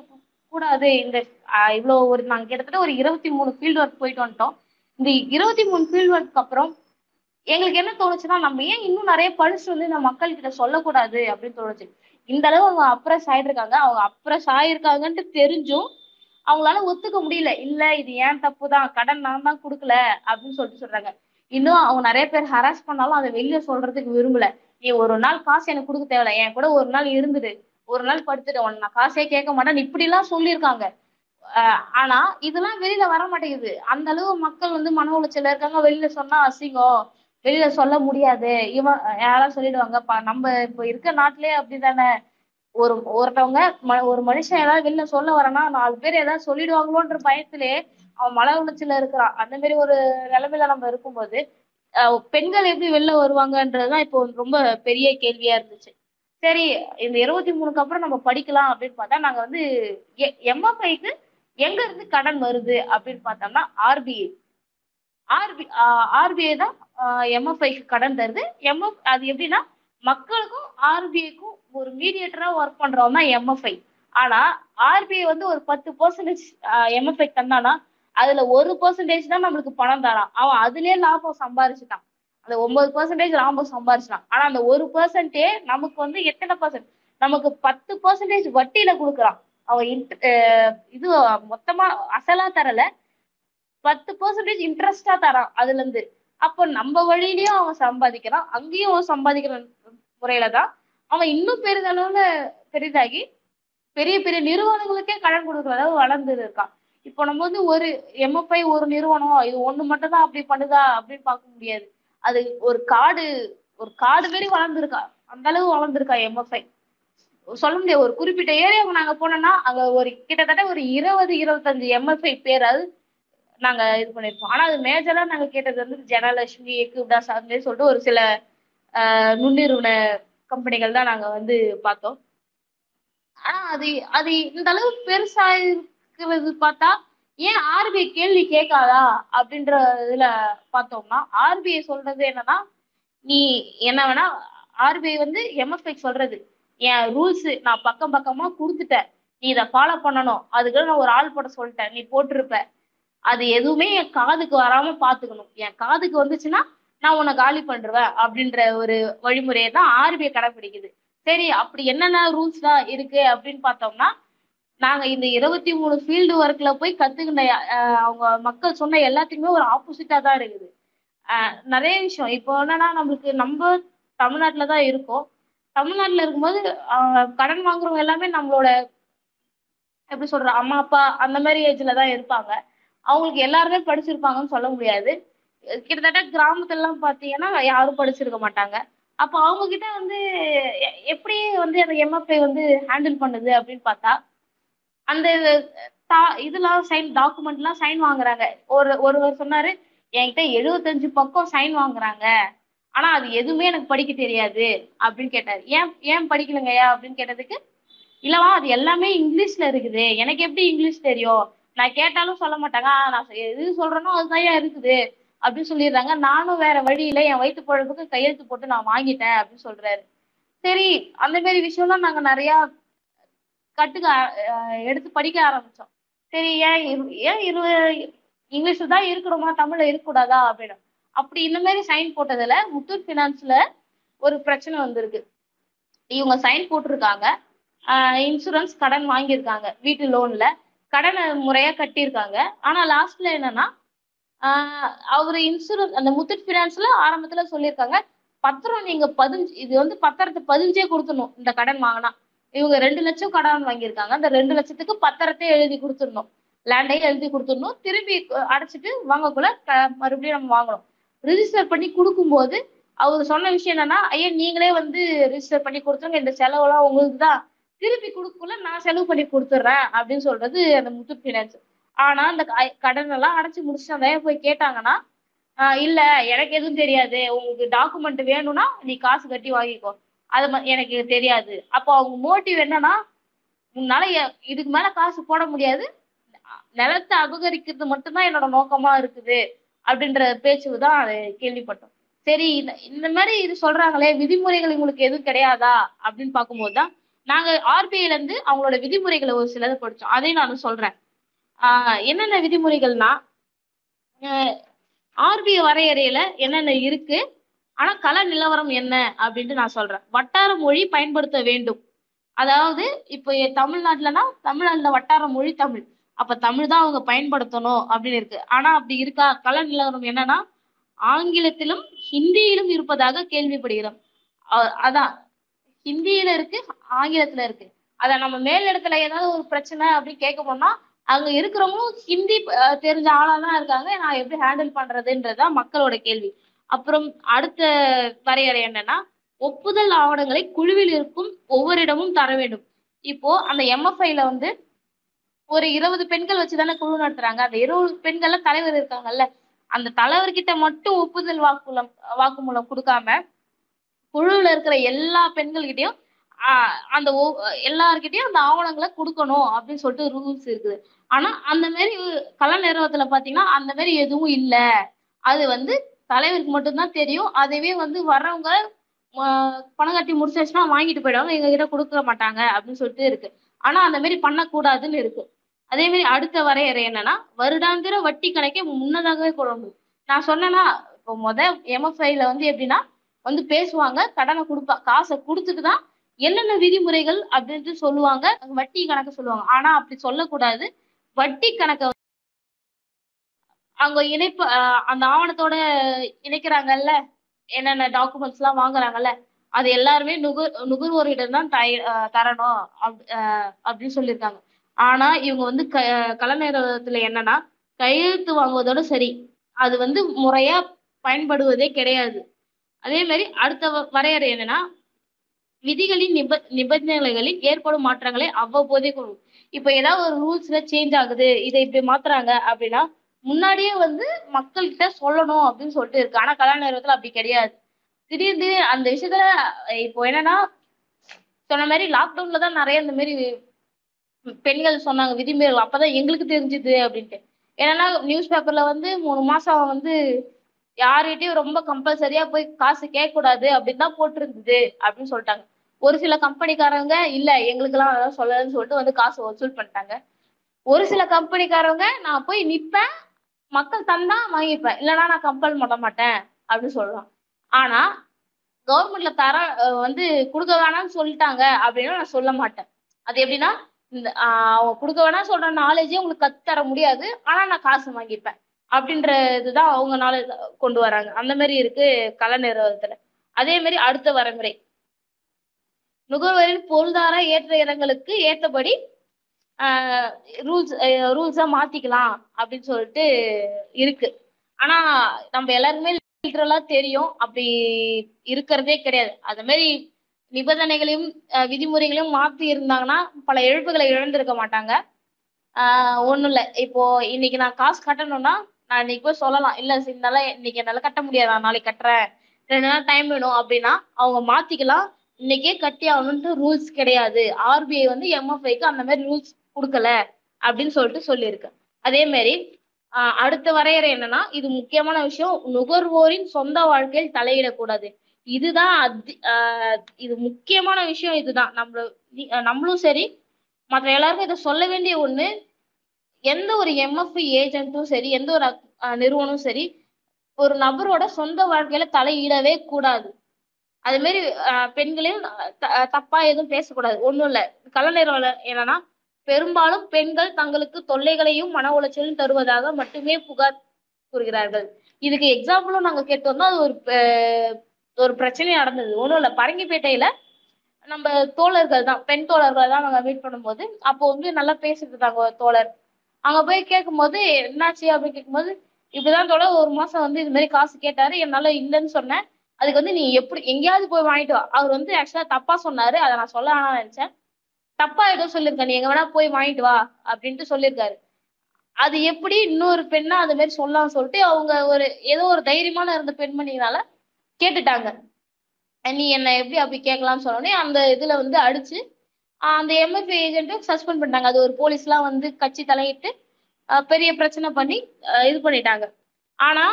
கூடாது? இந்த இவ்வளோ இவ்வளவு ஒரு நாங்கள் கிட்டத்தட்ட ஒரு இருபத்தி மூணு ஃபீல்டு ஒர்க் போயிட்டு வந்துட்டோம். இந்த இருபத்தி மூணு ஃபீல்டு ஒர்க் அப்புறம் எங்களுக்கு என்ன தோணுச்சுன்னா நம்ம ஏன் இன்னும் நிறைய படிச்சு வந்து இந்த மக்கள் கிட்ட சொல்லக்கூடாது அப்படின்னு தோணுச்சு. இந்த அளவு அவங்க அப்ரஸ் ஆயிட்டிருக்காங்க அவங்க அப்ரஸ் ஆயிருக்காங்கன்ட்டு தெரிஞ்சும் அவங்களால ஒத்துக்க முடியல. இல்ல இது ஏன் தப்பு தான்? கடன் நான் தான் கொடுக்கல அப்படின்னு சொல்லிட்டு சொல்றாங்க. இன்னும் அவங்க நிறைய பேர் ஹராஸ் பண்ணாலும் அதை வெளியே சொல்றதுக்கு விரும்பல. நீ ஒரு நாள் காசு எனக்கு கொடுக்க தேவையில்ல. என் கூட ஒரு நாள் இருந்துடு ஒரு நாள் படுத்துட்டு உன்னை நான் காசே கேட்க மாட்டேன் இப்படி எல்லாம் சொல்லியிருக்காங்க ஆனா இதெல்லாம் வெளியில வர மாட்டேங்குது. அந்த அளவு மக்கள் வந்து மன உளைச்சல இருக்காங்க. வெளியில சொன்னா அசிங்கம். வெளியில சொல்ல முடியாது. இவன் யாராவது சொல்லிடுவாங்க பா நம்ம இப்போ இருக்க நாட்டிலேயே அப்படிதானே. ஒரு ஒருத்தவங்க ம ஒரு மனுஷன் ஏதாவது வெளில சொல்ல வரனா நாலு பேர் ஏதாவது சொல்லிடுவாங்களோன்ற பயத்திலே அவன் மன உளைச்சல்ல இருக்கிறான். அந்த மாதிரி ஒரு நிலைமையில நம்ம இருக்கும்போது பெண்கள் எப்படி வெளில வருவாங்கன்றதுதான் இப்போ ரொம்ப பெரிய கேள்வியா இருந்துச்சு. சரி இந்த இருபத்தி மூணுக்கு அப்புறம் நம்ம படிக்கலாம் அப்படின்னு பார்த்தா நாங்க வந்து எம்எஃப்ஐக்கு எங்க இருந்து கடன் வருது அப்படின்னு பார்த்தோம்னா ஆர்பிஐ ஆர்பி ஆர்பிஐ தான் எம்எஃப்ஐக்கு கடன் தருது. எம்எஃப் அது எப்படின்னா மக்களுக்கும் ஆர்பிஐக்கும் ஒரு மீடியேட்டரா ஒர்க் பண்றவங்க தான் எம்எஃப்ஐ ஆனா ஆர்பிஐ வந்து ஒரு பத்து பர்சன்டேஜ் எம்எஃப்ஐ தந்தானா அதுல ஒரு பர்சன்டேஜ் தான் நம்மளுக்கு பணம் தரான். அவன் அதுலயே லாபம் சம்பாரிச்சுட்டான். அந்த ஒன்பது பர்சன்டேஜ் லாபம் சம்பாரிச்சிட்டான். ஆனா அந்த ஒரு பர்சன்டே நமக்கு வந்து எத்தனை பர்சன்ட் நமக்கு பத்து பர்சன்டேஜ் வட்டியில கொடுக்குறான். அவன் int- இது மொத்தமா அசலா தரல. பத்து பர்சன்டேஜ் இன்ட்ரெஸ்டா தரான் அதுல இருந்து அப்போ நம்ம வழியிலயும் அவன் சம்பாதிக்கிறான் அங்கேயும் அவன் சம்பாதிக்கிற முறையில தான் அவன் இன்னும் பெரிதளவுல பெரிதாகி பெரிய பெரிய நிறுவனங்களுக்கே கடன் கொடுக்குற அளவு வளர்ந்து இருக்கான். இப்போ நம்ம வந்து ஒரு எம்எஃப்ஐ ஒரு நிறுவனம் இது ஒண்ணு மட்டும் தான் அப்படி பண்ணுதா அப்படின்னு பார்க்க முடியாது. அது ஒரு காடு ஒரு காடு மாரி வளர்ந்துருக்கா அந்த அளவு வளர்ந்துருக்கா எம்எஃப்ஐ சொல்ல முடியாது ஒரு குறிப்பிட்ட ஏரியாவுக்கு நாங்க போனோம்னா அங்க ஒரு கிட்டத்தட்ட ஒரு இருபது இருபத்தஞ்சு எம்எஃப்ஐ பேர் அது நாங்க இது பண்ணிருப்போம். ஆனா அது மேஜரா நாங்க கேட்டது வந்து ஜனலட்சுமி எக்குப்டாஸ் அந்த மாதிரி சொல்லிட்டு ஒரு சில ஆஹ் நுண்ணிறுவன கம்பெனிகள் தான் நாங்க வந்து பார்த்தோம். ஆனா அது அது இந்த அளவு பெருசா இருக்கிறது பார்த்தா ஏன் ஆர்பிஐ கேள்வி கேட்காதா அப்படின்ற இதுல பார்த்தோம்னா ஆர்பிஐ சொல்றது என்னன்னா நீ என்ன வேணா ஆர்பிஐ வந்து எம்எஃப்ஐ சொல்றது. என் ரூல்ஸ் நான் பக்கம் பக்கமா கொடுத்துட்டேன். நீ இதை ஃபாலோ பண்ணணும். அதுக்கு நான் ஒரு ஆள் போட சொல்லிட்டேன். நீ போட்டிருப்ப. அது எதுவுமே என் காதுக்கு வராம பாத்துக்கணும். என் காதுக்கு வந்துச்சுன்னா நான் உன்னை காலி பண்ணிடுவேன் அப்படின்ற ஒரு வழிமுறையை தான் ஆர்பிஐ கடைபிடிக்குது சரி அப்படி என்னென்ன ரூல்ஸ் தான் இருக்கு அப்படின்னு பார்த்தோம்னா நாங்க இந்த இருபத்தி மூணு ஃபீல்டு ஒர்க்ல போய் கத்துக்கிட்ட அவங்க மக்கள் சொன்ன எல்லாத்துக்குமே ஒரு ஆப்போசிட்டா தான் இருக்குது. நிறைய விஷயம். இப்போ என்னன்னா நம்மளுக்கு நம்ம தமிழ்நாட்டில் தான் இருக்கோம். தமிழ்நாட்டுல இருக்கும்போது கடன் வாங்குறவங்க எல்லாமே நம்மளோட எப்படி சொல்ற அம்மா அப்பா அந்த மாதிரி ஏஜ்ல தான் இருப்பாங்க. அவங்களுக்கு எல்லாருமே படிச்சிருப்பாங்கன்னு சொல்ல முடியாது. கிட்டத்தட்ட கிராமத்துல எல்லாம் பாத்தீங்கன்னா யாரும் படிச்சிருக்க மாட்டாங்க. அப்போ அவங்க கிட்ட வந்து எ- எப்படி வந்து அந்த எம்எஃப்ஐ வந்து ஹேண்டில் பண்ணுது அப்படின்னு பார்த்தா அந்த தா- இதெல்லாம் சைன் டாக்குமெண்ட்லாம் சைன் வாங்குறாங்க. ஒரு ஒருவர் சொன்னாரு என்கிட்ட எழுபத்தஞ்சு பக்கம் சைன் வாங்குறாங்க. ஆனா அது எதுவுமே எனக்கு படிக்க தெரியாது. அப்படின்னு கேட்டாரு. ஏன் ஏன் படிக்கலங்கய்யா? அப்படின்னு கேட்டதுக்கு இல்லவா அது எல்லாமே இங்கிலீஷ்ல இருக்குது. எனக்கு எப்படி இங்கிலீஷ் தெரியும்? நான் கேட்டாலும் சொல்ல மாட்டாங்க. ஆ, நான் எது சொல்றேனோ அதுதான் இருக்குது. அப்படின்னு சொல்லிடுறாங்க. நானும் வேற வழியில என் வயிற்று பழப்புக்கு கையெழுத்து போட்டு நான் வாங்கிட்டேன் அப்படின்னு சொல்றாரு. சரி அந்த மாதிரி விஷயம்லாம் நாங்க நிறைய கட்டுக்க எடுத்து படிக்க ஆரம்பிச்சோம். சரி ஏன் இரு- ஏன் இரு இங்கிலீஷ்ல தான் இருக்கணுமா? தமிழ்ல இருக்கக்கூடாதா? அப்படின்னு. அப்படி இந்த மாதிரி சைன் போட்டதுல முத்தூட் பினான்ஸ்ல ஒரு பிரச்சனை வந்திருக்கு. இவங்க சைன் போட்டிருக்காங்க. இன்சூரன்ஸ் கடன் வாங்கியிருக்காங்க வீட்டு லோன்ல. கடனை முறையா கட்டியிருக்காங்க. ஆனா லாஸ்ட்ல என்னன்னா அவர் இன்சூரன்ஸ் அந்த முத்தூட் பினான்ஸ்ல ஆரம்பத்துல சொல்லியிருக்காங்க பத்திரம் நீங்க பதிஞ்சு இது வந்து பத்திரத்தை பதிஞ்சே கொடுத்துடணும் இந்த கடன் வாங்கினா. இவங்க ரெண்டு லட்சம் கடன் வாங்கியிருக்காங்க. அந்த ரெண்டு லட்சத்துக்கு பத்திரத்தை எழுதி கொடுத்துடணும். லேண்டையும் எழுதி கொடுத்துடணும். திரும்பி அடைச்சிட்டு வாங்கக்குள்ள க- மறுபடியும் நம்ம வாங்கணும். ரிஜிஸ்டர் பண்ணி கொடுக்கும்போது அவர் சொன்ன விஷயம் என்னன்னா ஐயா நீங்களே வந்து ரிஜிஸ்டர் பண்ணி கொடுத்துருங்க இந்த செலவெல்லாம் உங்களுக்கு தான் திருப்பி கொடுக்கல நான் செலவு பண்ணி கொடுத்துட்றேன் அப்படின்னு சொல்றது அந்த முத்தூட் ஃபினான்ஸ் ஆனா அந்த க- கடன் எல்லாம் அடைச்சு முடிச்சுட்டு போய் கேட்டாங்கன்னா இல்ல எனக்கு எதுவும் தெரியாது. உங்களுக்கு டாக்குமெண்ட் வேணும்னா நீ காசு கட்டி வாங்கிக்கோ. அது எனக்கு தெரியாது. அப்போ அவங்க மோட்டிவ் என்னன்னா உன்னால எ- இதுக்கு மேல காசு போட முடியாது. நிலத்தை அபகரிக்கிறது மட்டும்தான் என்னோட நோக்கமா இருக்குது. அப்படின்ற பேச்சு தான் அது கேள்விப்பட்டோம். சரி இந்த இந்த மாதிரி இது சொல்றாங்களே விதிமுறைகள் உங்களுக்கு எதுவும் கிடையாதா? அப்படின்னு பார்க்கும்போது தான் நாங்க ஆர்பிஐல இருந்து அவங்களோட விதிமுறைகளை ஒரு சிலதை படிச்சோம். அதையும் நான் சொல்றேன். ஆஹ் என்னென்ன விதிமுறைகள்னா ஆர்பிஐ வரையறையில என்னென்ன இருக்கு ஆனா கல நிலவரம் என்ன அப்படின்ட்டு நான் சொல்றேன். வட்டார மொழி பயன்படுத்த வேண்டும். அதாவது இப்போ எ- தமிழ்நாட்டுலனா தமிழ்நாட்டுல வட்டார மொழி தமிழ். அப்ப தமிழ் தான் அவங்க பயன்படுத்தணும் அப்படின்னு இருக்கு. ஆனா அப்படி இருக்கா? கல நிலவரம் என்னன்னா ஆங்கிலத்திலும் ஹிந்தியிலும் இருப்பதாக கேள்விப்படுகிறோம். அதான். ஹிந்தியில இருக்கு ஆங்கிலத்துல இருக்கு. அதை நம்ம மேல் இடத்துல ஏதாவது ஒரு பிரச்சனை அப்படின்னு கேட்க போனா அங்க இருக்கிறவங்களும் ஹிந்தி தெரிஞ்ச ஆளா தான் இருக்காங்க. நான் எப்படி ஹேண்டில் பண்றதுன்றதுதான் மக்களோட கேள்வி. அப்புறம் அடுத்த வரையறை என்னன்னா ஒப்புதல் ஆவணங்களை குழுவில் இருக்கும் ஒவ்வொரு இடமும் தர வேண்டும். இப்போ அந்த எம்எஃப்ஐல வந்து ஒரு இருபது பெண்கள் வச்சுதானே குழு நடத்துறாங்க. அந்த இருபது பெண்கள்ல தலைவர் இருக்காங்கல்ல. அந்த தலைவர்கிட்ட மட்டும் ஒப்புதல் வாக்குமூலம் வாக்குமூலம் கொடுக்காம குழுவில் இருக்கிற எல்லா பெண்கள்கிட்டயும் அந்த ஒ- எல்லார்கிட்டயும் அந்த ஆவணங்களை கொடுக்கணும் அப்படின்னு சொல்லிட்டு ரூல்ஸ் இருக்குது. ஆனா அந்த மாதிரி கலை நிறுவனத்துல பாத்தீங்கன்னா அந்த மாதிரி எதுவும் இல்ல. அது வந்து தலைவருக்கு மட்டும்தான் தெரியும். அதுவே வந்து வர்றவங்க பணம் கட்டி முடிச்சாச்சுன்னா வாங்கிட்டு போயிடுவாங்க. எங்க கிட்ட கொடுக்க மாட்டாங்க அப்படின்னு சொல்லிட்டு இருக்கு. ஆனா அந்த மாதிரி பண்ணக்கூடாதுன்னு இருக்கு. அதே மாதிரி அடுத்த வரையறை என்னன்னா வருடாந்திர வட்டி கணக்கை முன்னதாகவே கொள்ளணும் நான் சொன்னேன்னா இப்போ முத எம்எஃப்ஐல வந்து எப்படின்னா வந்து பேசுவாங்க கடனை கொடுப்பா காசை கொடுத்துட்டு தான் என்னென்ன விதிமுறைகள் அப்படின்ட்டு சொல்லுவாங்க வட்டி கணக்கு சொல்லுவாங்க. ஆனா அப்படி சொல்லக்கூடாது. வட்டி கணக்கை அவங்க இணைப்பு அந்த ஆவணத்தோட இணைக்கிறாங்கல்ல என்னென்ன டாக்குமெண்ட்ஸ் எல்லாம் வாங்குறாங்கல்ல அது எல்லாருமே நுகர் நுகர்வோரிடம் தான் தய தரணும் அப்- அப்படின்னு சொல்லியிருக்காங்க. ஆனா இவங்க வந்து க கலநேரத்துல என்னன்னா கையெழுத்து வாங்குவதோட சரி. அது வந்து முறையா பயன்படுவதே கிடையாது. அதே மாதிரி அடுத்த வரையறை என்னன்னா விதிகளின் நிப நிபந்தனைகளில் ஏற்படும் மாற்றங்களை அவ்வப்போதே கொள்ளும் இப்ப ஏதாவது ஒரு ரூல்ஸ்ல சேஞ்ச் ஆகுது இதை இப்படி மாத்துறாங்க அப்படின்னா முன்னாடியே வந்து மக்கள்கிட்ட சொல்லணும் அப்படின்னு சொல்லிட்டு இருக்கு. ஆனா கல்யாண நேரத்துல அப்படி கிடையாது. திடீர்னு அந்த விஷயத்துல இப்போ என்னன்னா சொன்ன மாதிரி லாக்டவுன்ல தான் நிறைய இந்த மாதிரி பெண்கள் சொன்னாங்க விதிமீறல். அப்பதான் எங்களுக்கு தெரிஞ்சுது அப்படின்ட்டு. ஏன்னா நியூஸ் பேப்பர்ல வந்து மூணு மாசம் வந்து யார்கிட்டயும் ரொம்ப கம்பல்சரியா போய் காசு கேட்க கூடாது அப்படின்னு தான் போட்டிருந்தது அப்படின்னு சொல்லிட்டாங்க. ஒரு சில கம்பெனிக்காரங்க இல்ல எங்களுக்கெல்லாம் அதெல்லாம் சொல்லலன்னு சொல்லிட்டு வந்து காசு வசூல் பண்ணிட்டாங்க. ஒரு சில கம்பெனிக்காரங்க நான் போய் நிப்பேன் மக்கள் தந்தா வாங்கிப்பேன். இல்லைன்னா நான் கம்பல் பண்ண மாட்டேன் அப்படின்னு சொல்றான். ஆனா கவர்மெண்ட்ல தர வந்து கொடுக்க வேணாம்னு சொல்லிட்டாங்க அப்படின்னு நான் சொல்ல மாட்டேன். அது எப்படின்னா இந்த அவன் அவங்க கொடுக்க வேணாம் சொல்ற நாலேஜே உங்களுக்கு கத்து தர முடியாது. ஆனா நான் காசு வாங்கிப்பேன். அப்படின்ற இதுதான் அவங்கனால கொண்டு வராங்க. அந்த மாதிரி இருக்கு கலை நிறுவனத்துல அதே மாதிரி அடுத்த வரைமுறை. நுகர்வோரின் பொருளாதார ஏற்ற இறங்களுக்கு ஏற்றபடி ரூல்ஸ் ரூல்ஸா மாத்திக்கலாம் அப்படின்னு சொல்லிட்டு இருக்கு. ஆனா நம்ம எல்லாருமே லிட்ரலா தெரியும். அப்படி இருக்கிறதே கிடையாது. அது மாதிரி நிபந்தனைகளையும் விதிமுறைகளையும் மாத்தி இருந்தாங்கன்னா பல இழப்புகளை இழந்திருக்க மாட்டாங்க. ஆஹ் ஒண்ணும் இல்ல இப்போ இன்னைக்கு நான் காசு கட்டணும்னா அன்னைக்கு இன்னைக்கு போய் சொல்லலாம். இல்ல என்னால இன்னைக்கு என்னால கட்ட முடியாது. நான் நாளைக்கு கட்டுறேன். ரெண்டு நாள் டைம் வேணும் அப்படின்னா அவங்க மாத்திக்கலாம். இன்னைக்கே கட்டி ஆகணும்ட்டு ரூல்ஸ் கிடையாது. ஆர்பிஐ வந்து எம்எஃப்ஐக்கு அந்த மாதிரி ரூல்ஸ் கொடுக்கல அப்படின்னு சொல்லிட்டு சொல்லியிருக்கு அதே மாதிரி அடுத்த வரையறை என்னன்னா இது முக்கியமான விஷயம். நுகர்வோரின் சொந்த வாழ்க்கையில் தலையிடக்கூடாது. இதுதான் அதி இது முக்கியமான விஷயம் இதுதான். நம்மள நம்மளும் சரி மற்ற எல்லாருக்கும் இதை சொல்ல வேண்டிய ஒண்ணு எந்த ஒரு எம்எஃப்ஐ ஏஜென்ட்டும் சரி எந்த ஒரு நிறுவனம் சரி ஒரு நபரோட சொந்த வாழ்க்கையில தலையிடவே கூடாது. அது மாதிரி பெண்களையும் த- தப்பா எதுவும் பேசக்கூடாது. ஒண்ணும் இல்ல. கலைஞர்கள் என்னன்னா பெரும்பாலும் பெண்கள் தங்களுக்கு தொல்லைகளையும் மன உளைச்சலும் தருவதாக மட்டுமே புகார் கூறுகிறார்கள். இதுக்கு எக்ஸாம்பிளும் நாங்க கேட்டு வந்தோம் அது ஒரு ஒரு பிரச்சனை நடந்தது. ஒண்ணும் இல்ல. பரங்கிப்பேட்டையில நம்ம தோழர்கள் தான் பெண் தோழர்கள் தான் நாங்க மீட் பண்ணும்போது அப்போ வந்து நல்லா பேசிட்டு இருந்தாங்க தோழர். அங்க போய் கேட்கும்போது என்னாச்சு? அப்படின்னு கேட்கும்போது இப்படிதான் தோழர் ஒரு மாசம் வந்து இது மாதிரி காசு கேட்டாரு. என்னால இல்லைன்னு சொன்னேன். அதுக்கு வந்து நீ எப்படி எங்கேயாவது போய் வாங்கிட்டு வா. அவர் வந்து ஆக்சுவலா தப்பா சொன்னாரு. அதை நான் சொல்ல வேணாம்னு நினைச்சேன். தப்பா ஏதோ சொல்லியிருக்க நீ எங்க வேணா போய் வாங்கிட்டு வா அப்படின்ட்டு சொல்லியிருக்காரு. அது எப்படி இன்னொரு பெண்ணா அது மாதிரி சொல்லலாம்னு சொல்லிட்டு அவங்க ஒரு ஏதோ ஒரு தைரியமான இருந்த பெண்மணினால கேட்டுட்டாங்க. நீ என்ன எப்படி அப்படி கேட்கலாம்னு சொன்னோடனே அந்த இதுல வந்து அடிச்சு அந்த எம்எஃப்ஐ ஏஜென்ட்டும் சஸ்பெண்ட் பண்ணிட்டாங்க. அது ஒரு போலீஸ்லாம் வந்து கட்சி தலையிட்டு பெரிய பிரச்சனை பண்ணி இது பண்ணிட்டாங்க. ஆனா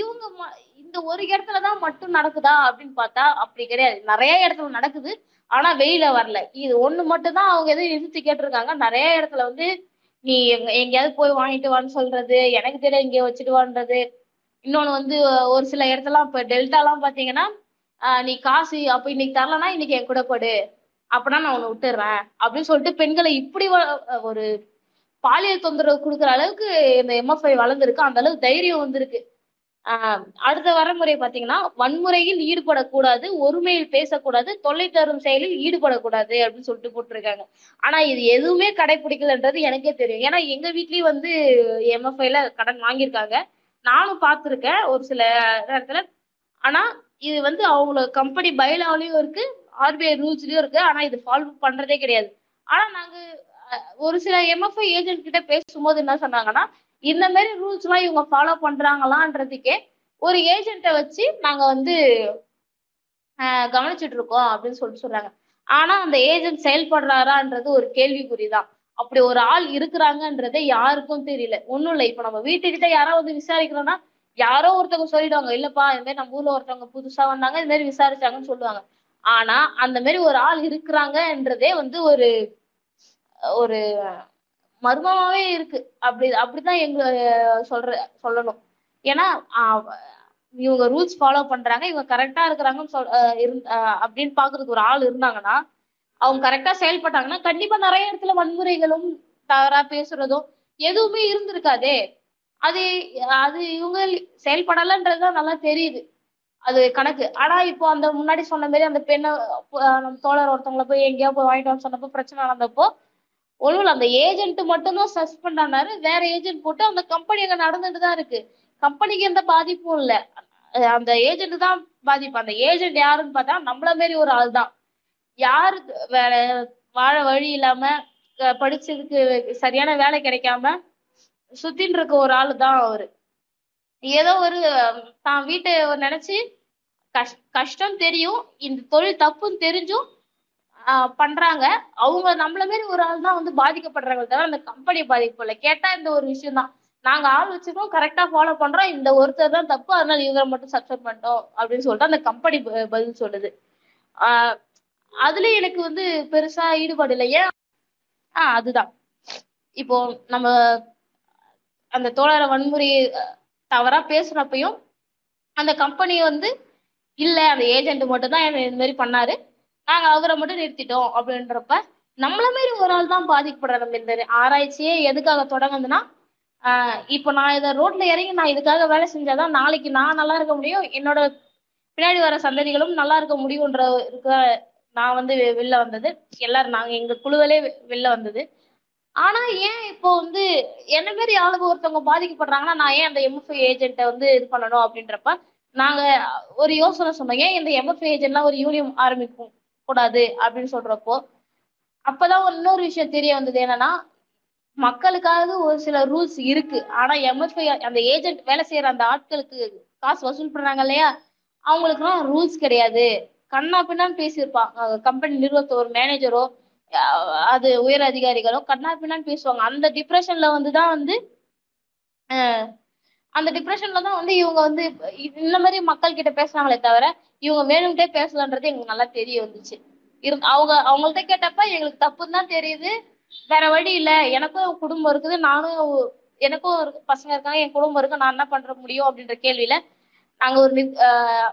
இவங்க ம- இந்த ஒரு இடத்துல தான் மட்டும் நடக்குதா அப்படின்னு பார்த்தா அப்படி கிடையாது. நிறைய இடத்துல நடக்குது ஆனா வெளியில வரல. இது ஒண்ணு மட்டும் தான் அவங்க எதுவும் நிறுத்தி கேட்டிருக்காங்க. நிறைய இடத்துல வந்து நீ எங்க எங்கேயாவது போய் வாங்கிட்டு வான்னு சொல்றது எனக்கு தெரிய இங்கே வச்சுட்டு வான்றது. இன்னொன்னு வந்து ஒரு சில இடத்துல இப்ப டெல்டாலாம் பாத்தீங்கன்னா நீ காசு அப்ப இன்னைக்கு தரலன்னா இன்னைக்கு என் கூட படு. அப்பனா நான் உன்னை விட்டுறேன். அப்படின்னு சொல்லிட்டு பெண்களை இப்படி ஒரு பாலியல் தொந்தரவு கொடுக்குற அளவுக்கு இந்த எம்எஃப்ஐ வளர்ந்துருக்கு. அந்த அளவுக்கு தைரியம் வந்திருக்கு. அடுத்த வரமுறை பாத்தீங்கன்னா வன்முறையில் ஈடுபடக்கூடாது ஒருமையில் பேசக்கூடாது தொல்லை தரும் செயலில் ஈடுபடக்கூடாது அப்படின்னு சொல்லிட்டு போட்டிருக்காங்க. ஆனா இது எதுவுமே கடைபிடிக்கலன்றது எனக்கே தெரியும். ஏன்னா எங்க வீட்லயும் வந்து எம்எஃப்ஐல கடன் வாங்கியிருக்காங்க. நானும் பார்த்துருக்கேன் ஒரு சில நேரத்துல. ஆனா இது வந்து அவங்கள கம்பெனி பைலாவிலயும் இருக்கு ஆர்பிஐ ரூல்ஸ்லயும் இருக்கு. ஆனா இது ஃபாலோ பண்றதே கிடையாது. ஆனா நாங்க ஒரு சில எம்எஃப்ஐ ஏஜென்ட் கிட்ட பேசும்போது என்ன சொன்னாங்கன்னா இந்த மாதிரி ரூல்ஸ் எல்லாம் இவங்க ஃபாலோ பண்றாங்களான்றதுக்கே ஒரு ஏஜென்ட்டை வச்சு நாங்க வந்து கவனிச்சுட்டு இருக்கோம் அப்படின்னு சொல்லிட்டு சொல்றாங்க. ஆனா அந்த ஏஜென்ட் செயல்படுறாரான்றது ஒரு கேள்விக்குறிதான். அப்படி ஒரு ஆள் இருக்கிறாங்கன்றதே யாருக்கும் தெரியல. ஒன்றும் இல்லை. இப்போ நம்ம வீட்டுக்கிட்ட யாராவது வந்து விசாரிக்கிறோம்னா யாரோ ஒருத்தவங்க சொல்லிடுவாங்க இல்லப்பா இந்த மாதிரி நம்ம ஊர்ல ஒருத்தவங்க புதுசா வந்தாங்க இந்த மாதிரி விசாரிச்சாங்கன்னு சொல்லுவாங்க. ஆனா அந்த மாதிரி ஒரு ஆள் இருக்கிறாங்கன்றதே வந்து ஒரு ஒரு மர்மமாவே இருக்கு. அப்படி அப்படிதான் எங்க சொல்ற சொல்லணும். ஏன்னா இவங்க ரூல்ஸ் ஃபாலோ பண்றாங்க. இவங்க கரெக்டா இருக்கிறாங்கன்னு சொல் அப்படின்னு பாக்குறதுக்கு ஒரு ஆள் இருந்தாங்கன்னா அவங்க கரெக்டா செயல்பட்டாங்கன்னா கண்டிப்பா நிறைய இடத்துல வன்முறைகளும் தவறா பேசுறதும் எதுவுமே இருந்திருக்காதே. அது அது இவங்க செயல்படலன்றதுதான் நல்லா தெரியுது. அது கணக்கு. ஆனா இப்போ அந்த முன்னாடி சொன்ன மாதிரி அந்த பெண்ணை நம்ம தோழர் ஒருத்தவங்களை போய் எங்கேயா போய் வாங்கிட்டு வந்து சொன்னப்போ பிரச்சனை நடந்தப்போ ஒண்ணும் அந்த ஏஜென்ட் மட்டும்தான் சஸ்பெண்ட் ஆனாரு. வேற ஏஜென்ட் போட்டு அந்த கம்பெனி அங்க நடந்துட்டு தான் இருக்கு. கம்பெனிக்கு எந்த பாதிப்பும் இல்ல. அந்த ஏஜென்ட் தான் பாதிப்பு. அந்த ஏஜென்ட் யாருன்னு பார்த்தா நம்மள மாரி ஒரு ஆள் தான். யாரு வேற வாழ வழி இல்லாம க- படிச்சதுக்கு சரியான வேலை கிடைக்காம சுத்தின்னு இருக்க ஒரு ஆள் தான் அவரு. ஏதோ ஒரு தான் வீட்டை நினைச்சு கஷ் கஷ்டம் தெரியும். இந்த தொழில் தப்புன்னு தெரிஞ்சும் பண்றாங்க. அவங்க நம்மள மாரி ஒரு ஆள் தான் வந்து பாதிக்கப்படுறாங்க தவிர அந்த கம்பெனி பாதிக்கப்படல கேட்டா இந்த ஒரு விஷயம் தான். நாங்க ஆள் வச்சிருக்கோம் கரெக்டா ஃபாலோ பண்றோம். இந்த ஒருத்தர் தான் தப்பு அதனால இவரை மட்டும் சப்ஸ்கிரைப் பண்ணிட்டோம் அப்படின்னு சொல்லிட்டு அந்த கம்பெனி பதில் சொல்லுது. ஆஹ் அதுல எனக்கு வந்து பெருசா ஈடுபாடு இல்லையே ஆஹ் அதுதான். இப்போ நம்ம அந்த தோழரை வன்முறை தவறா பேசுறப்பையும் அந்த கம்பெனி வந்து இல்ல அந்த ஏஜென்ட் மட்டும் தான் இந்த மாதிரி பண்ணாரு. நாங்க அவரை மட்டும் நிறுத்திட்டோம் அப்படின்றப்ப நம்மள மாரி ஒரு ஆள் தான் பாதிக்கப்படுற நம்ம இந்த ஆராய்ச்சியே எதுக்காக தொடங்குதுன்னா ஆஹ் இப்போ நான் இதை ரோட்ல இறங்கி நான் இதுக்காக வேலை செஞ்சாதான் நாளைக்கு நான் நல்லா இருக்க முடியும் என்னோட பின்னாடி வர சந்ததிகளும் நல்லா இருக்க முடியும்ன்ற இருக்க நான் வந்து வெ- வெளில வந்தது. எல்லாரும் நாங்க எங்க குழுவிலே வெ- வெளில வந்தது. ஆனா ஏன் இப்போ வந்து என்ன மாரி ஆளுக்கு ஒருத்தவங்க பாதிக்கப்படுறாங்கன்னா நான் ஏன் அந்த எம்எஃப்ஐ ஏஜென்ட்டை வந்து இது பண்ணணும் அப்படின்றப்ப நாங்க ஒரு யோசனை சொன்னோம். ஏன் இந்த எம்எஃப்ஐ ஏஜென்ட்லாம் ஒரு யூனியன் ஆரம்பிக்கும் கூடாது அப்படின்னு சொல்றப்போ அப்பதான் ஒரு இன்னொரு விஷயம் தெரிய வந்தது என்னன்னா மக்களுக்காக ஒரு சில ரூல்ஸ் இருக்கு. ஆனா எம்எஃப்ஐ அந்த ஏஜென்ட் வேலை செய்யற அந்த ஆட்களுக்கு காசு வசூல் பண்றாங்க இல்லையா? அவங்களுக்குலாம் ரூல்ஸ் கிடையாது. கண்ணா பின்னான்னு பேசியிருப்பாங்க கம்பெனி நிறுவனத்தை ஒரு மேனேஜரோ அது உயர் அதிகாரிகளோ கண்ணா பின்னான்னு பேசுவாங்க. அந்த டிப்ரெஷன்ல வந்து தான் வந்து அந்த டிப்ரெஷன்ல தான் வந்து இவங்க வந்து இந்த மாதிரி மக்கள் கிட்ட பேசுறாங்களே தவிர இவங்க வேணும்ட்டே பேசலன்றது எங்களுக்கு நல்லா தெரிய வந்துச்சு. இரு அவங்க அவங்கள்ட்ட கேட்டப்ப எங்களுக்கு தப்புன்னு தான் தெரியுது. வேற வழி இல்ல. எனக்கும் குடும்பம் இருக்குது. நானும் எனக்கும் ஒரு பசங்க இருக்காங்க. என் குடும்பம் இருக்கு. நான் என்ன பண்ற முடியும் அப்படின்ற கேள்வியில நாங்க ஒரு நி-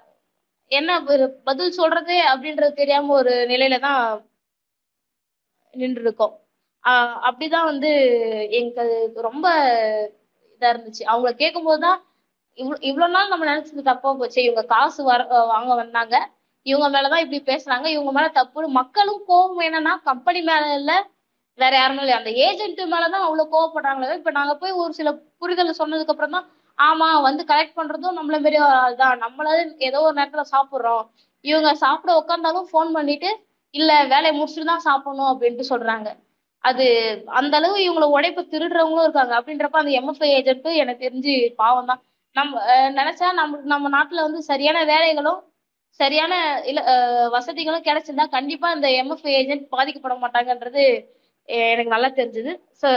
என்ன பதில் சொல்றது அப்படின்றது தெரியாம ஒரு நிலையில தான் நின்று இருக்கோம் ஆஹ் அப்படிதான் வந்து எங்களுக்கு ரொம்ப இதா இருந்துச்சு. அவங்கள கேட்கும் போதுதான் இவ்வளோ இவ்வளோ நாள் நம்ம நினைச்சது தப்பா போச்சு. இவங்க காசு வர வாங்க வந்தாங்க. இவங்க மேலதான் இப்படி பேசுறாங்க. இவங்க மேல தப்பு மக்களும் கோபம். என்னன்னா கம்பெனி மேல இல்ல. வேற யாருமே இல்லை. அந்த ஏஜென்ட் மேலதான் அவ்வளவு கோவப்படுறாங்களே இப்ப நாங்க போய் ஒரு சில புரிதல் சொன்னதுக்கு அப்புறம் தான் ஆமா வந்து கலெக்ட் பண்றதும் நம்மள மாரி ஒரு தான். நம்மளால ஏதோ ஒரு நேரத்துல சாப்பிடுறோம். இவங்க சாப்பிட உட்காந்தாலும் ஃபோன் பண்ணிட்டு இல்ல வேலையை முடிச்சுட்டு தான் சாப்பிடணும் அப்படின்ட்டு சொல்றாங்க. அது அந்த அளவு இவங்கள உழைப்பு திருடுறவங்களும் இருக்காங்க. அப்படின்றப்ப அந்த எம்எஃப்ஐ ஏஜென்ட் எனக்கு தெரிஞ்சு பாவம் தான் நம்ம அஹ், நினைச்சா நம்ம நம்ம நாட்டுல வந்து சரியான வேலைகளும் சரியான இல்ல வசதிகளும் கிடைச்சிருந்தா கண்டிப்பா இந்த எம்எஃப் ஏஜென்ட் பாதிக்கப்பட மாட்டாங்கன்றது எனக்கு நல்லா தெரிஞ்சது. ஸோ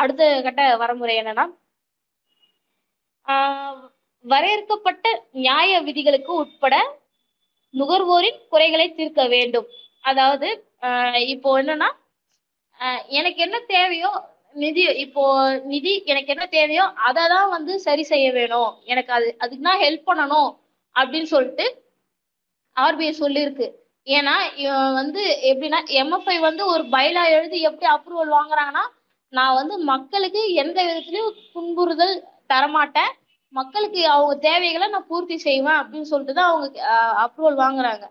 அடுத்த கட்ட வரமுறை என்னன்னா ஆஹ், வரையறுக்கப்பட்ட நியாய விதிகளுக்கு உட்பட நுகர்வோரின் குறைகளை தீர்க்க வேண்டும். அதாவது ஆஹ், இப்போ என்னன்னா எனக்கு என்ன தேவையோ நிதி இப்போ நிதி எனக்கு என்ன தேவையோ அதை தான் வந்து சரி செய்ய வேணும். எனக்கு அது அதுக்கு தான் ஹெல்ப் பண்ணணும் அப்படின்னு சொல்லிட்டு ஆர்பிஐ சொல்லியிருக்கு ஏன்னா வந்து எப்படின்னா எம்எஃப்ஐ வந்து ஒரு பயிலா எழுதி எப்படி அப்ரூவல் வாங்குறாங்கன்னா நான் வந்து மக்களுக்கு எந்த விதத்துலயும் துன்புறுதல் தரமாட்டேன். மக்களுக்கு அவங்க தேவைகளை நான் பூர்த்தி செய்வேன் அப்படின்னு சொல்லிட்டு தான் அவங்க அப்ரூவல் வாங்குறாங்க.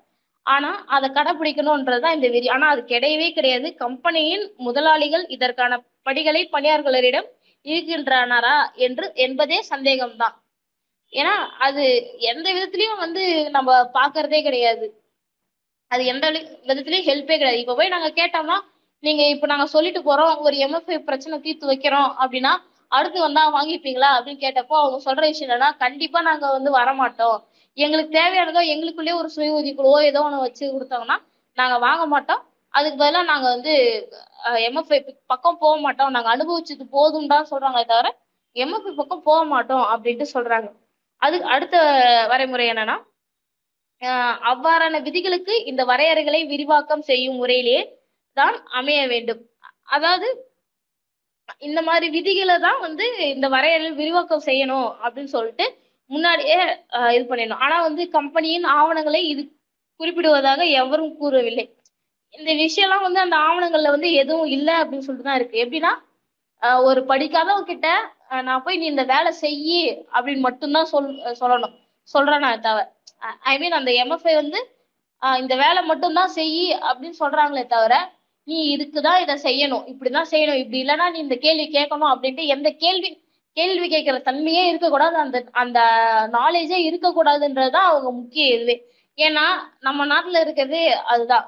ஆனா அதை கடைபிடிக்கணும்ன்றதுதான் இந்த விதி. ஆனா அது கிடையவே கிடையாது. கம்பெனியின் முதலாளிகள் இதற்கான படிகளை பணியாளர்களிடம் இருக்கின்றனரா என்று என்பதே சந்தேகம்தான். ஏன்னா அது எந்த விதத்துலயும் வந்து நம்ம பாக்குறதே கிடையாது. அது எந்த வழி- விதத்துலயும் ஹெல்ப்பே கிடையாது. இப்ப போய் நாங்க கேட்டோம்னா நீங்க இப்ப நாங்க சொல்லிட்டு போறோம் ஒரு எம்எஃப்ஐ பிரச்சனை தீர்த்து வைக்கிறோம் அப்படின்னா அடுத்து வந்தா வாங்கிப்பீங்களா? அப்படின்னு கேட்டப்போ அவங்க சொல்ற விஷயம் என்னன்னா கண்டிப்பா நாங்க வந்து வரமாட்டோம். எங்களுக்கு தேவையானதோ எங்களுக்குள்ளேயே ஒரு சுய உதவிக்குழுவோ ஏதோ ஒன்று வச்சு கொடுத்தாங்கன்னா நாங்கள் வாங்க மாட்டோம். அதுக்கு பதிலாக நாங்கள் வந்து எம்எஃப்ஐ பக்கம் போக மாட்டோம். நாங்கள் அனுபவிச்சது போதும் தான் தவிர எம்எஃப்ஐ பக்கம் போக மாட்டோம் அப்படின்ட்டு சொல்கிறாங்க அதுக்கு அடுத்த வரைமுறை என்னன்னா அவ்வாறான விதிகளுக்கு இந்த வரையறைகளை விரிவாக்கம் செய்யும் முறையிலேயே தான் அமைய வேண்டும். அதாவது இந்த மாதிரி விதிகளை தான் வந்து இந்த வரையறை விரிவாக்கம் செய்யணும் அப்படின்னு சொல்லிட்டு முன்னாடியே இது பண்ணிடணும். ஆனா வந்து கம்பெனியின் ஆவணங்களை இது குறிப்பிடுவதாக எவரும் கூறவில்லை. இந்த விஷயம்லாம் வந்து அந்த ஆவணங்கள்ல வந்து எதுவும் இல்லை அப்படின்னு சொல்லிட்டு தான் இருக்கு. எப்படின்னா ஒரு படிக்காதவங்க கிட்ட நான் போய் நீ இந்த வேலை செய்யி அப்படின்னு மட்டும்தான் சொல் சொல்லணும். சொல்றேன் நான் தவிர ஐ மீன் அந்த எம்எஃப்ஐ வந்து இந்த வேலை மட்டும்தான் செய்யி அப்படின்னு சொல்றாங்களே தவிர நீ இதுக்குதான் இதை செய்யணும். இப்படிதான் செய்யணும். இப்படி இல்லைன்னா நீ இந்த கேள்வி கேட்கணும் அப்படின்ட்டு எந்த கேள்வி கேள்வி கேட்கிற தன்மையே இருக்கக்கூடாது. அந்த அந்த நாலேஜே இருக்கக்கூடாதுன்றதுதான் அவங்க முக்கிய இதுவே. ஏன்னா நம்ம நாட்டுல இருக்கிறது அதுதான்.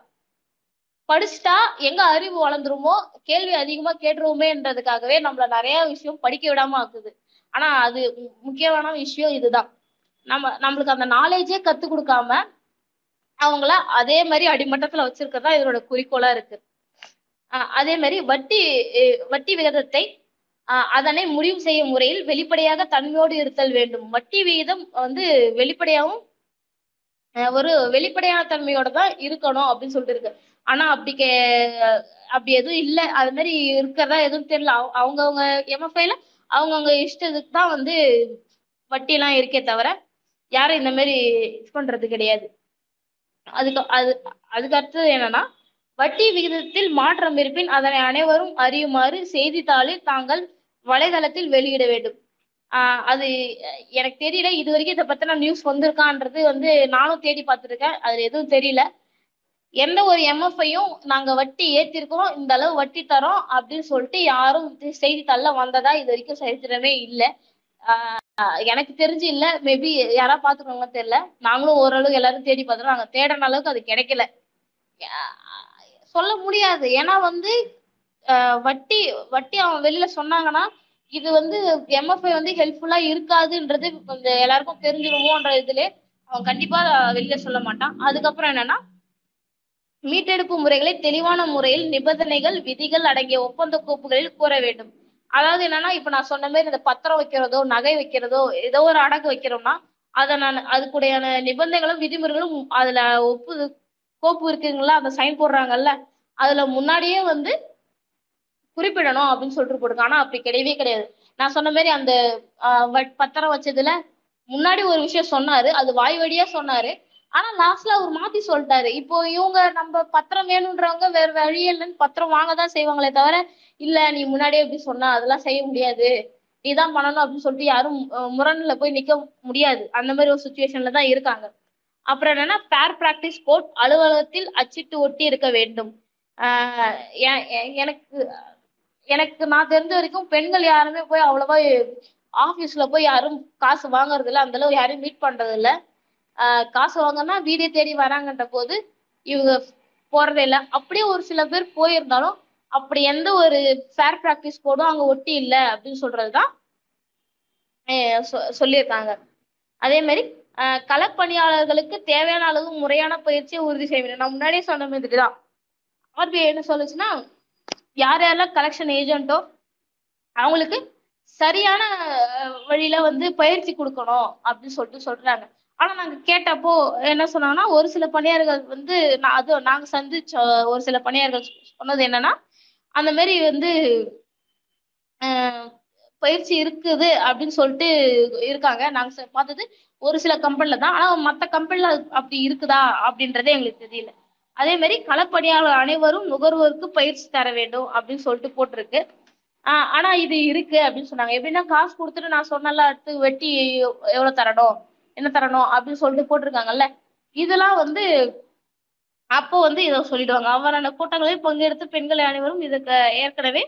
படிச்சுட்டா எங்க அறிவு வளர்ந்துருமோ கேள்வி அதிகமா கேட்டுருவோமேன்றதுக்காகவே நம்மள நிறைய விஷயம் படிக்க விடாம ஆக்குது. ஆனா அது முக்கியமான விஷயம் இதுதான். நம்ம நம்மளுக்கு அந்த நாலேஜே கத்து கொடுக்காம அவங்கள அதே மாதிரி அடிமட்டத்துல வச்சிருக்கிறதா இதனோட குறிக்கோளா இருக்கு. அதே மாதிரி வட்டி வட்டி விகிதத்தை அதனை முடிவு செய்யும் முறையில் வெளிப்படையாக தன்மையோடு இருத்தல் வேண்டும். வட்டி விகிதம் வந்து வெளிப்படையாகவும் ஒரு வெளிப்படையான தன்மையோட தான் இருக்கணும் அப்படின்னு சொல்லிட்டு இருக்கு ஆனா அப்படி கே அப்படி எதுவும் இல்லை. அது மாதிரி இருக்கிறதா எதுவும் தெரியல. அவங்கவுங்க எம்எஃப்ஐல அவங்கவுங்க இஷ்டத்துக்கு தான் வந்து வட்டி எல்லாம் இருக்கே தவிர யாரும் இந்த மாதிரி இது பண்றது கிடையாது. அதுக்கு அது அதுக்கு அடுத்தது என்னன்னா வட்டி விகிதத்தில் மாற்றம் இருப்பின் அதனை அனைவரும் அறியுமாறு செய்தித்தாளில் தாங்கள் வலைதளத்தில் வெளியிட வேண்டும். ஆஹ் அது எனக்கு தெரியல இது வரைக்கும் இதை பத்தின நியூஸ் வந்திருக்கான்றது வந்து நானும் தேடி பார்த்துருக்கேன். அதுல எதுவும் தெரியல. எந்த ஒரு எம்எஃப்ஐயும் நாங்க வட்டி ஏத்திருக்கோம் இந்த அளவு வட்டி தரோம் அப்படின்னு சொல்லிட்டு யாரும் இது செய்தித்தாள்ல வந்ததா இது வரைக்கும் சரித்திரமே இல்லை. எனக்கு தெரிஞ்சு இல்ல. மேபி யாரா பாத்துக்கோங்க தெரியல. நாங்களும் ஓரளவு எல்லாரும் தேடி பார்த்தோம் நாங்க தேடுற அளவுக்கு அது கிடைக்கல. சொல்ல முடியாது. ஏன்னா வந்து வட்டி வட்டி அவன் வெளியில சொன்னாங்கன்னா இது வந்து எம்எஃப்ஐ வந்து ஹெல்ப்ஃபுல்லா இருக்காதுன்றது கொஞ்சம் எல்லாருக்கும் தெரிஞ்சிருவோன்ற இதுல அவன் கண்டிப்பா வெளியில சொல்ல மாட்டான். அதுக்கப்புறம் என்னன்னா மீட்டெடுப்பு முறைகளை தெளிவான முறையில் நிபந்தனைகள் விதிகள் அடங்கிய ஒப்பந்த கோப்புகளில் கூற வேண்டும். அதாவது என்னன்னா இப்ப நான் சொன்ன மாதிரி இந்த பத்திரம் வைக்கிறதோ நகை வைக்கிறதோ ஏதோ ஒரு அடகு வைக்கிறோம்னா அதை நான் அதுக்குடையான நிபந்தனைகளும் விதிமுறைகளும் அதுல ஒப்பு கோப்பு இருக்குங்களா அந்த சைன் போடுறாங்கல்ல அதுல முன்னாடியே வந்து குறிப்பிடணும் அப்படின்னு சொல்லிட்டு போடுங்க ஆனா அப்படி கிடையவே கிடையாது. நான் சொன்ன மாதிரி அந்த பத்திரம் வச்சதுல முன்னாடி ஒரு விஷயம் சொன்னாரு. அது வாய் வழியா சொன்னாரு. ஆனா லாஸ்ட்ல அவர் மாத்தி சொல்லிட்டாரு. இப்போ இவங்க நம்ம பத்திரம் வேணுன்றவங்க வேற வழியே இல்லைன்னு பத்திரம் வாங்க தான் செய்வாங்களே தவிர இல்ல நீ முன்னாடியே எப்படி சொன்னா அதெல்லாம் செய்ய முடியாது. நீதான் பண்ணணும் அப்படின்னு சொல்லிட்டு யாரும் முரண்ல போய் நிக்க முடியாது. அந்த மாதிரி ஒரு சுச்சுவேஷன்ல தான் இருக்காங்க. அப்புறம் என்னன்னா ஃபேர் பிராக்டிஸ் கோட் அலுவலகத்தில் அச்சிட்டு ஒட்டி இருக்க வேண்டும். எனக்கு எனக்கு நான் தெரிஞ்ச வரைக்கும் பெண்கள் யாருமே போய் அவ்வளவா ஆபீஸ்ல போய் யாரும் காசு வாங்குறது இல்ல. அந்த அளவு யாரையும் மீட் பண்றது இல்ல. காசு வாங்கினா வீடே தேடி வராங்கன்ற போது இவங்க போறதே இல்ல. அப்படியே ஒரு சில பேர் போயிருந்தாலும் அப்படி எந்த ஒரு ஃபேர் ப்ராக்டிஸ் கோடும் அங்க ஒட்டி இல்ல அப்படின்னு சொல்றதுதான் சொ- சொல்லியிருக்காங்க. அதே மாதிரி களப்பணியாளர்களுக்கு தேவையான அளவு முறையான பயிற்சியை உறுதி செய்ய வேண்டும் நான் முன்னாடியே சொன்ன மாதிரி தான் ஆர்பிஐ என்ன சொல்லுச்சுன்னா யார் யாரெல்லாம் கலெக்ஷன் ஏஜென்ட்டோ அவங்களுக்கு சரியான வழியில வந்து பயிற்சி கொடுக்கணும் அப்படின்னு சொல்லிட்டு சொல்றாங்க. ஆனா நாங்க கேட்டப்போ என்ன சொன்னாங்கன்னா ஒரு சில பணியாளர்கள் வந்து நான் அது நாங்க சந்திச்ச ஒரு சில பணியாளர்கள் சொன்னது என்னன்னா அந்த மாதிரி வந்து பயிற்சி இருக்குது அப்படின்னு சொல்லிட்டு இருக்காங்க. நாங்க ச- பார்த்தது ஒரு சில கம்பெனில தான். ஆனா மத்த கம்பெனில அப்படி இருக்குதா அப்படின்றதே எங்களுக்கு தெரியல. அதே மாதிரி களப்பணியாளர் அனைவரும் நுகர்வோருக்கு பயிற்சி தர வேண்டும் அப்படின்னு சொல்லிட்டு போட்டிருக்கு. ஆஹ் ஆனா இது இருக்கு அப்படின்னு சொன்னாங்க. எப்படின்னா காசு கொடுத்துட்டு நான் சொன்னல அடுத்து வெட்டி எவ்வளவு தரணும் என்ன தரணும் அப்படின்னு சொல்லிட்டு போட்டிருக்காங்கல்ல. இதெல்லாம் வந்து அப்போ வந்து இதை சொல்லிடுவாங்க. அவ்வாறான கூட்டங்களில் பங்கெடுத்து பெண்கள் அனைவரும் இதுக்கு ஏற்கனவே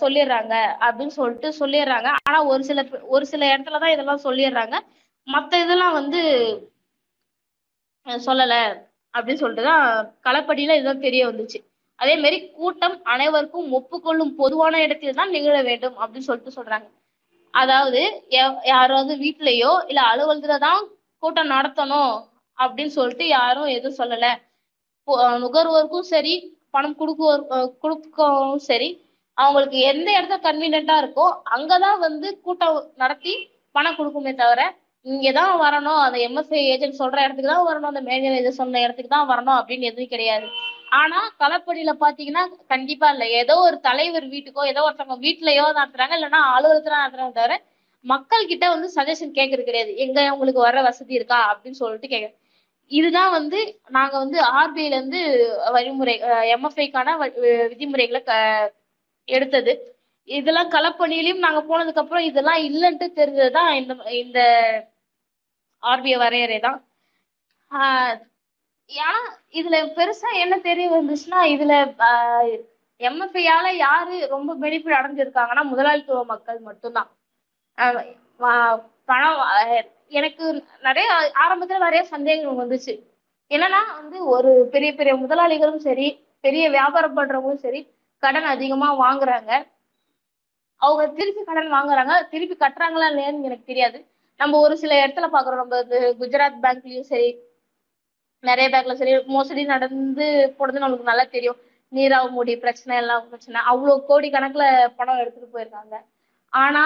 சொல்லிடுறாங்க அப்படின்னு சொல்லிட்டு சொல்லிடுறாங்க. ஆனா ஒரு சில ஒரு சில இடத்துல தான் இதெல்லாம் சொல்லிடுறாங்க. மற்ற இதெல்லாம் வந்து சொல்லலை. அப்படின்னு சொல்லிட்டு தான் களப்படியில இதுதான் தெரிய வந்துச்சு. அதே மாதிரி கூட்டம் அனைவருக்கும் ஒப்புக்கொள்ளும் பொதுவான இடத்தில் தான் நிகழ வேண்டும் அப்படின்னு சொல்லிட்டு சொல்றாங்க. அதாவது யாராவது வீட்லயோ இல்ல அலுவலகத்துல தான் கூட்டம் நடத்தணும் அப்படின்னு சொல்லிட்டு யாரும் எதுவும் சொல்லல. நுகர்வோருக்கும் சரி பணம் கொடுக்குவோர் கொடுக்கவும் சரி அவங்களுக்கு எந்த இடத்துல கன்வீனியன்ட்டா இருக்கோ அங்கதான் வந்து கூட்டம் நடத்தி பணம் கொடுக்குமே தவிர இங்கதான் வரணும். அந்த எம்எஸ்ஐ ஏஜென்ட் சொல்ற இடத்துக்கு தான் வரணும். அந்த மேஜர் ஏஜென்ட் சொன்ன இடத்துக்கு தான் வரணும் அப்படின்னு எதுவும் கிடையாது. ஆனா களப்படியில பாத்தீங்கன்னா கண்டிப்பா இல்ல. ஏதோ ஒரு தலைவர் வீட்டுக்கோ ஏதோ ஒருத்தவங்க வீட்லயோ நடத்துறாங்க இல்லைன்னா அலுவலகத்துல நடத்துறாங்க தவிர மக்கள் கிட்ட வந்து சஜஷன் கேட்கறது கிடையாது. எங்க உங்களுக்கு வர வசதி இருக்கா? அப்படின்னு சொல்லிட்டு கேட்க இதுதான் வந்து நாங்க வந்து ஆர்பிஐல இருந்து வழிமுறை எம்எஃப்ஐக்கான விதிமுறைகளை க- எடுத்தது. இதெல்லாம் களப்பணியிலையும் நாங்க போனதுக்கு அப்புறம் இதெல்லாம் இல்லைன்ட்டு தெரிஞ்சதுதான் இந்த இந்த ஆர்பிஐ வரையறை தான். ஆஹ் இதுல பெருசா என்ன தெரிய வந்துச்சுன்னா இதுல எம்எஃப்ஐயால யாரு ரொம்ப பெனிஃபிட் அடைஞ்சிருக்காங்கன்னா முதலாளித்துவ மக்கள் மட்டும்தான். பணம் எனக்கு நிறைய ஆரம்பத்துல நிறைய சந்தேகங்கள் வந்துச்சு. என்னன்னா வந்து ஒரு பெரிய பெரிய முதலாளிகளும் சரி பெரிய வியாபாரம் பண்றவங்களும் சரி கடன் அதிகமா வாங்குறாங்க. அவங்க திருப்பி கடன் வாங்குறாங்க. திருப்பி கட்டுறாங்களா இல்லையான்னு எனக்கு தெரியாது. நம்ம ஒரு சில இடத்துல பாக்குறோம். நம்ம இது குஜராத் பேங்க்லயும் சரி நிறைய பேங்க்ல சரி மோசடி நடந்து போனது நம்மளுக்கு நல்லா தெரியும். நீராவ் மோடி பிரச்சனை எல்லாம் பிரச்சனை. அவ்வளவு கோடி கணக்குல பணம் எடுத்துட்டு போயிருக்காங்க. ஆனா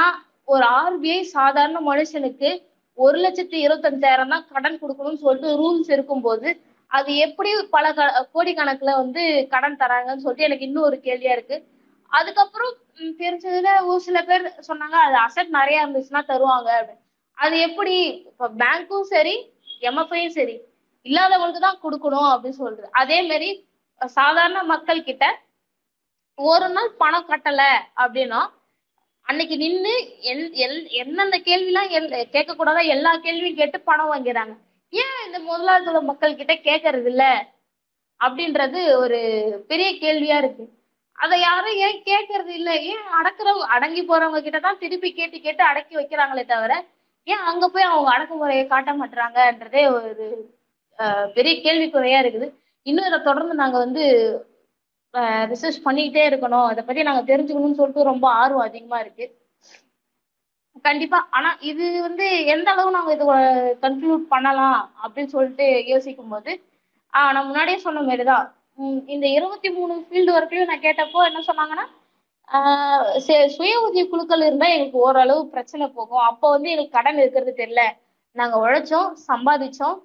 ஒரு ஆர்பிஐ சாதாரண மனுஷனுக்கு ஒரு லட்சத்தி இருபத்தஞ்சாயிரம் தான் கடன் கொடுக்கணும்னு சொல்லிட்டு ரூல்ஸ் இருக்கும்போது அது எப்படி பல க கோடி கணக்குல வந்து கடன் தராங்கன்னு சொல்லிட்டு எனக்கு இன்னும் ஒரு கேள்வியா இருக்கு. அதுக்கப்புறம் தெரிஞ்சதுல ஒரு சில பேர் சொன்னாங்க அது அசட் நிறைய இருந்துச்சுன்னா தருவாங்க அப்படின்னு. அது எப்படி? இப்ப பேங்க்கும் சரி எம்எஃப்ஐயும் சரி இல்லாதவங்களுக்கு தான் கொடுக்கணும் அப்படின்னு சொல்றது. அதே மாதிரி சாதாரண மக்கள் கிட்ட ஒரு நாள் பணம் கட்டல அப்படின்னா அன்னைக்கு நின்று எல் எல் எந்தெந்த கேள்விலாம் எல் கேட்கக்கூடாத? எல்லா கேள்வியும் கேட்டு பணம் வாங்கிறாங்க. ஏன் இந்த முதலாளித்துவ மக்கள் கிட்ட கேட்கறது இல்ல அப்படின்றது ஒரு பெரிய கேள்வியா இருக்கு. அதை யாரும் ஏன் கேட்கறது இல்லை ஏன் அடக்குறவங்க அடங்கி போறவங்க கிட்ட தான் திருப்பி கேட்டு கேட்டு அடக்கி வைக்கிறாங்களே தவிர ஏன் அங்க போய் அவங்க அடக்குமுறையை காட்ட மாட்டாங்கன்றதே ஒரு அஹ், பெரிய கேள்விக்குறையா இருக்குது. இன்னும் இதை தொடர்ந்து நாங்க வந்து ரிசர்ச் பண்ணிக்கிட்டே இருக்கணும். இதை பத்தி நாங்க தெரிஞ்சுக்கணும்னு சொல்லிட்டு ரொம்ப ஆர்வம் அதிகமா இருக்கு. கண்டிப்பா. ஆனா இது வந்து எந்த அளவு நாங்க இது கன்க்ளூட் பண்ணலாம் அப்படின்னு சொல்லிட்டு யோசிக்கும் போது ஆஹ் நான் முன்னாடியே சொன்ன மாதிரிதான். இந்த இருபத்தி மூணு ஃபீல்டு வரைக்கும் நான் கேட்டப்போ என்ன சொன்னாங்கன்னா சுய உதவி குழுக்கள் இருந்தா எங்களுக்கு ஓரளவு பிரச்சனை போகும். அப்போ வந்து எங்களுக்கு கடன் இருக்கிறது தெரியல. நாங்க உழைச்சோம் சம்பாதிச்சோம்.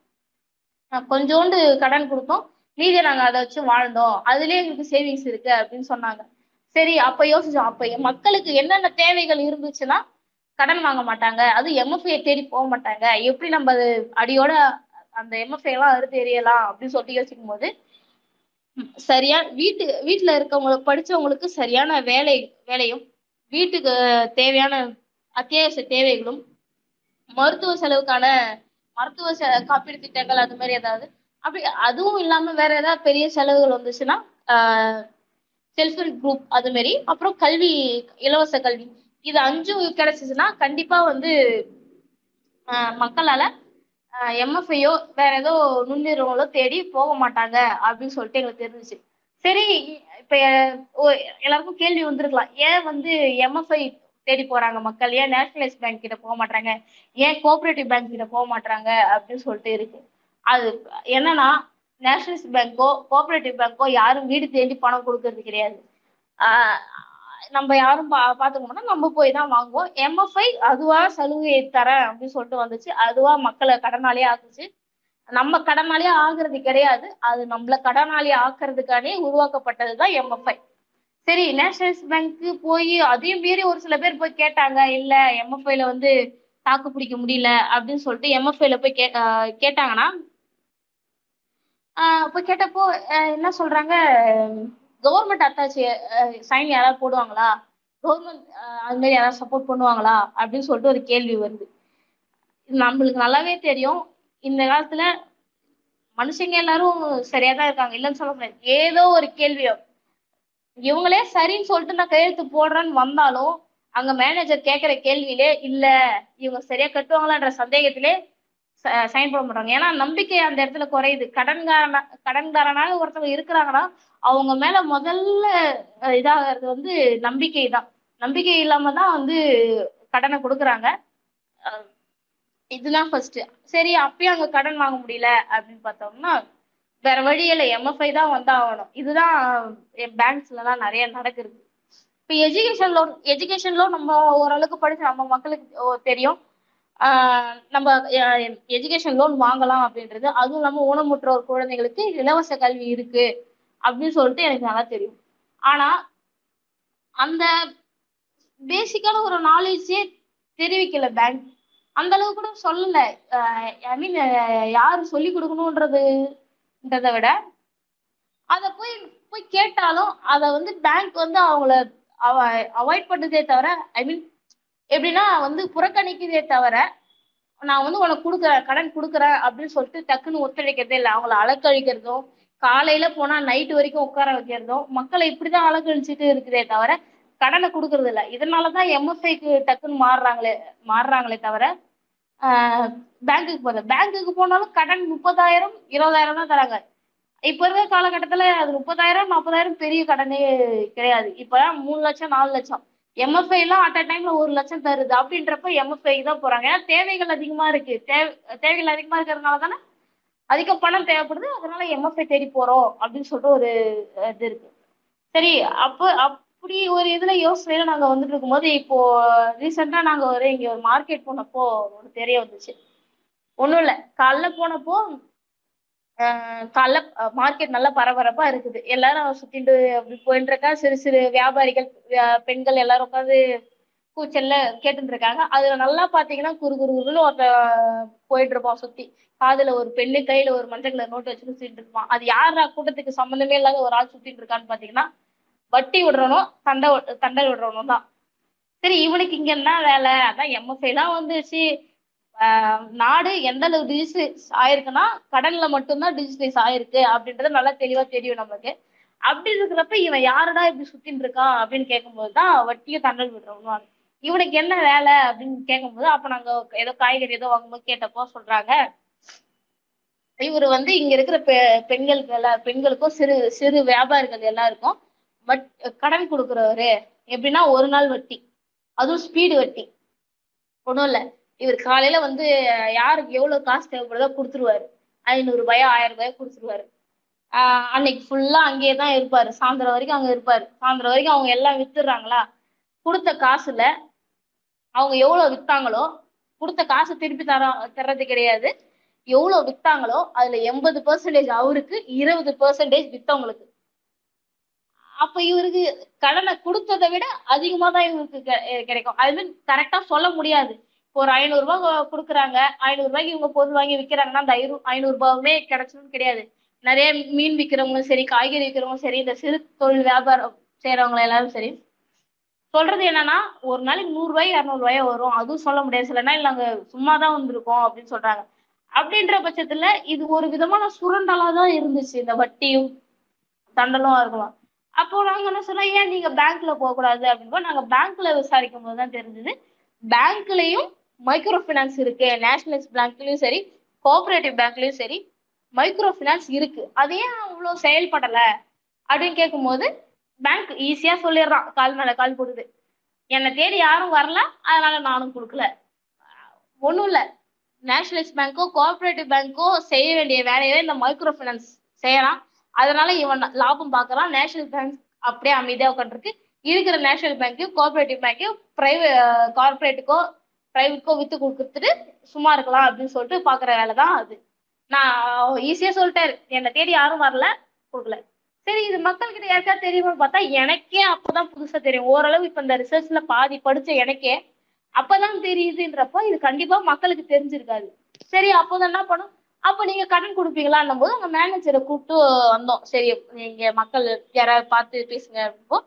கொஞ்சோண்டு கடன் கொடுத்தோம். மீதியை நாங்க அதை வச்சு வாழ்ந்தோம். அதுலயே எங்களுக்கு சேவிங்ஸ் இருக்கு அப்படின்னு சொன்னாங்க. சரி அப்ப யோசிச்சோம். அப்ப மக்களுக்கு என்னென்ன தேவைகள் இருந்துச்சுன்னா கடன் வாங்க மாட்டாங்க. அது எம்எஃப்ஐ தேடி போக மாட்டாங்க. எப்படி நம்ம அது அடியோட அந்த எம்எஃப்ஐ எல்லாம் அறுத்து எறியலாம் அப்படின்னு சொல்லிட்டு யோசிக்கும் போது சரியா? வீட்டு வீட்டுல இருக்கவங்க படிச்சவங்களுக்கு சரியான வேலை வேலையும் வீட்டுக்கு தேவையான அத்தியாவசிய தேவைகளும் மருத்துவ செலவுக்கான மருத்துவ செ காப்பீடு திட்டங்கள் அது மாதிரி ஏதாவது. அப்படி அதுவும் இல்லாம வேற ஏதாவது பெரிய செலவுகள் வந்துச்சுன்னா செல்ஃப் ஹெல்ப் குரூப் அது மாதிரி அப்புறம் கல்வி இலவச கல்வி. இது அஞ்சும் கிடைச்சிச்சுன்னா கண்டிப்பா வந்து மக்களால எம்எஃப்ஐயோ வேற ஏதோ நுண்ணிறுவனங்களோ தேடி போக மாட்டாங்க அப்படின்னு சொல்லிட்டு எங்களுக்கு தெரிஞ்சுச்சு. சரி இப்ப ஓ- எல்லாருக்கும் கேள்வி வந்திருக்கலாம். ஏன் வந்து எம்எஃப்ஐ தேடி போறாங்க மக்கள்? ஏன் நேஷனலைஸ் பேங்க் கிட்ட போக மாட்டாங்க ஏன் கோஆபரேட்டிவ் பேங்க் கிட்ட போக மாட்டாங்க அப்படின்னு சொல்லிட்டு இருக்கு. அது என்னன்னா நேஷனலைஸ் பேங்க்கோ கோஆபரேட்டிவ் பேங்க்கோ யாரும் வீடு தேடி பணம் கொடுக்கறது கிடையாது. ஆஹ் நம்ம யாரும் பா பாத்துக்கணும்னா நம்ம போய் தான் வாங்குவோம். எம்எஃப்ஐ அதுவா சலுகை தரேன் அப்படின்னு சொல்லிட்டு வந்துச்சு. அதுவா மக்களை கடனாலே ஆக்குச்சு. நம்ம கடனாலே ஆகுறது கிடையாது. அது நம்மள கடனாலே ஆக்குறதுக்கானே உருவாக்கப்பட்டது தான் எம்எஃப்ஐ சரி நேஷனல்ஸ் பேங்க் போய் அதையும் மீறி ஒரு சில பேர் போய் கேட்டாங்க இல்ல எம்எஃப்ஐல வந்து தாக்கு பிடிக்க முடியல அப்படின்னு சொல்லிட்டு எம்எஃப்ஐல போய் கே கேட்டாங்கன்னா போய் கேட்டப்போ என்ன சொல்றாங்க கவர்மெண்ட் அத்தாச்சி சைன் யாராவது போடுவாங்களா? கவர்மெண்ட் அது மாதிரி யாராவது சப்போர்ட் பண்ணுவாங்களா? அப்படின்னு சொல்லிட்டு ஒரு கேள்வி வருது. இது நம்மளுக்கு நல்லாவே தெரியும். இந்த காலத்துல மனுஷங்க எல்லாரும் சரியா தான் இருக்காங்க. இல்லைன்னு சொல்ல முடியாது. ஏதோ ஒரு கேள்வி இவங்களே சரின்னு சொல்லிட்டு நான் கையெழுத்து போடுறேன்னு வந்தாலும் அங்க மேனேஜர் கேட்கிற கேள்வியிலே இல்ல இவங்க சரியா கட்டுவாங்களான்ற சந்தேகத்திலே சைன் போட மாட்டாங்க. ஏன்னா நம்பிக்கை அந்த இடத்துல குறையுது. கடன்காரனா கடன்காரனாக ஒருத்தவங்க இருக்கிறாங்கன்னா அவங்க மேல முதல்ல இதாகிறது வந்து நம்பிக்கை தான். நம்பிக்கை இல்லாம தான் வந்து கடனை கொடுக்குறாங்க. இதுதான் ஃபர்ஸ்ட் சரி அப்பயும் அங்க கடன் வாங்க முடியல அப்படின்னு பார்த்தோம்னா வேற வழி இல்லை. எம்எஃப்ஐ தான் வந்தாகணும் இதுதான் பேங்க்ஸ்ல தான் நிறைய நடக்குது. இப்போ எஜுகேஷன் லோன் எஜுகேஷன் லோன் நம்ம ஓரளவுக்கு படிச்சு நம்ம மக்களுக்கு தெரியும். நம்ம எஜுகேஷன் லோன் வாங்கலாம் அப்படின்றது. அதுவும் இல்லாமல் ஊனமுற்றோர் குழந்தைகளுக்கு இலவச கல்வி இருக்கு அப்படின்னு சொல்லிட்டு எனக்கு நல்லா தெரியும். ஆனா அந்த பேசிக்கான ஒரு நாலேஜே தெரிவிக்கல பேங்க் அந்த அளவுக்கு கூட சொல்லல. ஐ மீன் யாரு சொல்லி கொடுக்கணும்ன்றதுன்றத விட அதை போய் போய் கேட்டாலும் அதை வந்து பேங்க் வந்து அவங்கள அவாய்ட் பண்ணுறதே தவிர ஐ மீன் எப்படின்னா வந்து புறக்கணிக்குதே தவிர நான் வந்து உனக்கு கொடுக்குறேன் கடன் கொடுக்குறேன் அப்படின்னு சொல்லிட்டு டக்குன்னு ஒத்துழைக்கிறதே இல்லை. அவங்கள அலக்கழிக்கிறதும் காலையில போனா நைட்டு வரைக்கும் உட்கார வைக்கிறதும் மக்களை இப்படிதான் அலக்கழிச்சிட்டு இருக்குதே தவிர கடனை கொடுக்கறது இல்லை. இதனாலதான் எம்எஃப்ஐக்கு டக்குன்னு மாறுறாங்களே மாறுறாங்களே தவிர பேங்க்குக்கு போறது. பேங்க்குக்கு போனாலும் கடன் முப்பதாயிரம் இருபதாயிரம் தான் தராங்க. இப்ப இருக்கிற காலகட்டத்துல அது முப்பதாயிரம் நாற்பதாயிரம் பெரிய கடனே கிடையாது. இப்ப மூணு லட்சம் நாலு லட்சம். எம்எஃப்ஐ எல்லாம் அட் அ டைம்ல ஒரு லட்சம் தருது. அப்படின்றப்ப எம்எஃப்ஐக்கு தான் போறாங்க. ஏன்னா தேவைகள் அதிகமா இருக்கு. தேவை தேவைகள் அதிகமா இருக்கிறதுனால தானே அதிக பணம் தேவைப்படுது. அதனால எம்எஃப்ஐ தேடி போறோம் அப்படின்னு சொல்லிட்டு ஒரு இது இருக்கு. சரி அப்போ அப்படி ஒரு இதுல யோசனையில நாங்க வந்துட்டு இருக்கும்போது இப்போ ரீசெண்டா நாங்க ஒரு இங்க ஒரு மார்க்கெட் போனப்போ ஒரு தெரிய வந்துச்சு. ஒன்றும் இல்லை. காலைல போனப்போ காலைல மார்க்கெட் நல்லா பரபரப்பா இருக்குது. எல்லாரும் சுத்திட்டு அப்படி போயிட்டு இருக்கா சிறு சிறு வியாபாரிகள் பெண்கள் எல்லாரும் உட்காந்து கூச்சல்ல கேட்டுட்டு இருக்காங்க அதுல நல்லா பாத்தீங்கன்னா குறு குறு குருன்னு ஒருத்த போயிட்டு இருப்பான் சுத்தி. காதுல ஒரு பெண்ணு கையில ஒரு மஞ்சள் கலர் நோட்டு வச்சு சுத்திட்டு இருப்பான் அது யாரா கூட்டத்துக்கு சம்மந்தமே இல்லாத ஒரு ஆள் சுத்திட்டு இருக்கான்னு பாத்தீங்கன்னா வட்டி விடுறவனும் தண்டை தண்டை தண்டல் விடுறவனும் தான். சரி இவனுக்கு இங்க என்ன வேலை? அதான் எம்எஃப்ஐ எல்லாம் வந்துச்சு நாடு எந்த அளவு டிஜிட்டலைஸ் ஆயிருக்குன்னா கடன்ல மட்டும்தான் டிஜிட்டலைஸ் ஆயிருக்கு அப்படின்றது நல்லா தெளிவா தெரியும் நம்மளுக்கு. அப்படி இருக்கிறப்ப இவன் யாருடா இப்படி சுத்தின்னு இருக்கான் அப்படின்னு கேட்கும்போது தான் வட்டியை தண்டல் விடுறவனும் இவனுக்கு என்ன வேலை அப்படின்னு கேட்கும்போது அப்ப நாங்க ஏதோ காய்கறி ஏதோ வாங்கும்போது கேட்டப்போ சொல்றாங்க இவர் வந்து இங்க இருக்கிற பெ பெண்களுக்கு எல்லா பெண்களுக்கும் சிறு சிறு வியாபாரிகள் எல்லாருக்கும் வட் கடன் கொடுக்குறவரு. எப்படின்னா ஒரு நாள் வட்டி. அதுவும் ஸ்பீடு வட்டி. ஒன்றும் இல்லை. இவர் காலையில வந்து யாருக்கு எவ்வளவு காசு தேவைப்படுதோ கொடுத்துருவாரு. ஐநூறு ரூபாயோ ஆயிரம் ரூபாயோ கொடுத்துருவாரு. ஆஹ் அன்னைக்கு ஃபுல்லா அங்கேயே தான் இருப்பாரு. சாயந்தரம் வரைக்கும் அங்க இருப்பாரு. சாயந்தரம் வரைக்கும் அவங்க எல்லாம் வித்துடுறாங்களா? கொடுத்த காசுல அவங்க எவ்வளவு வித்தாங்களோ கொடுத்த காசு திருப்பி தர தர்றது கிடையாது. எவ்வளவு வித்தாங்களோ அதுல எண்பது பெர்சன்டேஜ் அவருக்கு இருபது பெர்சன்டேஜ் வித்தவங்களுக்கு. அப்ப இவருக்கு கடனை கொடுத்ததை விட அதிகமா தான் இவருக்கு கெ- கிடைக்கும். அது மீன் கரெக்டா சொல்ல முடியாது. இப்போ ஒரு ஐநூறு ரூபாய் கொடுக்குறாங்க. ஐநூறு ரூபாய்க்கு இவங்க பொருள் வாங்கி விற்கிறாங்கன்னா அந்த ஐநூறு ஐநூறு ரூபாவுமே கிடைச்சதும் கிடையாது. நிறைய மீன் விற்கிறவங்களும் சரி காய்கறி விற்கிறவங்களும் சரி இந்த சிறு தொழில் வியாபாரம் செய்யறவங்க எல்லாரும் சரி. சொல்றது என்னன்னா ஒரு நாளைக்கு நூறு ரூபாய் இரநூறு வரும். அதுவும் சொல்ல முடியாது. சில நாள் நாங்க சும்மா தான் வந்திருக்கோம் அப்படின்னு சொல்றாங்க. அப்படின்ற பட்சத்துல இது ஒரு விதமான சுரண்டலா தான் இருந்துச்சு. இந்த வட்டியும் தண்டலும் இருக்கலாம். அப்போ நாங்க என்ன சொன்னோம் ஏன் நீங்க பேங்க்ல போக கூடாது அப்படின்னு நாங்க பேங்க்ல விசாரிக்கும் போது தான் தெரிஞ்சது பேங்க்லயும் மைக்ரோ ஃபினான்ஸ் இருக்கு நேஷனலைஸ் பேங்க்லயும் சரி கோஆபரேட்டிவ் பேங்க்லயும் சரி மைக்ரோ ஃபினான்ஸ் இருக்கு. அது ஏன் அவ்வளோ செயல்படல? அப்படின்னு கேட்கும்போது பேங்க் ஈஸியா சொல்லிடுறான். கால் மேல கால் போடுது என்னை தேடி யாரும் வரல அதனால நானும் கொடுக்கல. ஒன்றும் இல்லை. நேஷனலைஸ் பேங்க்கோ கோஆபரேட்டிவ் பேங்க்கோ செய்ய வேண்டிய வேலையை இந்த மைக்ரோ ஃபினான்ஸ் செய்யறான். அதனால இவன் லாபம் பார்க்கறான். நேஷனல் பேங்க் அப்படியே அமைதியாக உட்காந்துருக்கு இருக்கிற நேஷனல் பேங்க்கையும் கோஆபரேட்டிவ் பேங்க்கு பிரைவேட் கார்பரேட்டுக்கோ பிரைவேட்கோ வித்து கொடுத்துட்டு சும்மா இருக்கலாம் அப்படின்னு சொல்லிட்டு பார்க்குற வேலை தான் அது. நான் ஈஸியாக சொல்லிட்டாரு. என்னை தேடி யாரும் வரல கொடுக்கல. சரி இது மக்கள்கிட்ட யாருக்காவது தெரியுமான்னு பார்த்தா எனக்கே அப்பதான் புதுசா தெரியும். ஓரளவு இப்ப இந்த ரிசர்ச்ல பாதி படிச்ச எனக்கே அப்பதான் தெரியுதுன்றப்போ இது கண்டிப்பா மக்களுக்கு தெரிஞ்சிருக்காது. சரி அப்போதான் என்ன பண்ணும்? அப்போ நீங்க கடன் கொடுப்பீங்களான்னும் போது அங்க மேனேஜரை கூப்பிட்டு வந்தோம். சரி நீங்க மக்கள் யாராவது பார்த்து பேசுங்க அப்படின்போ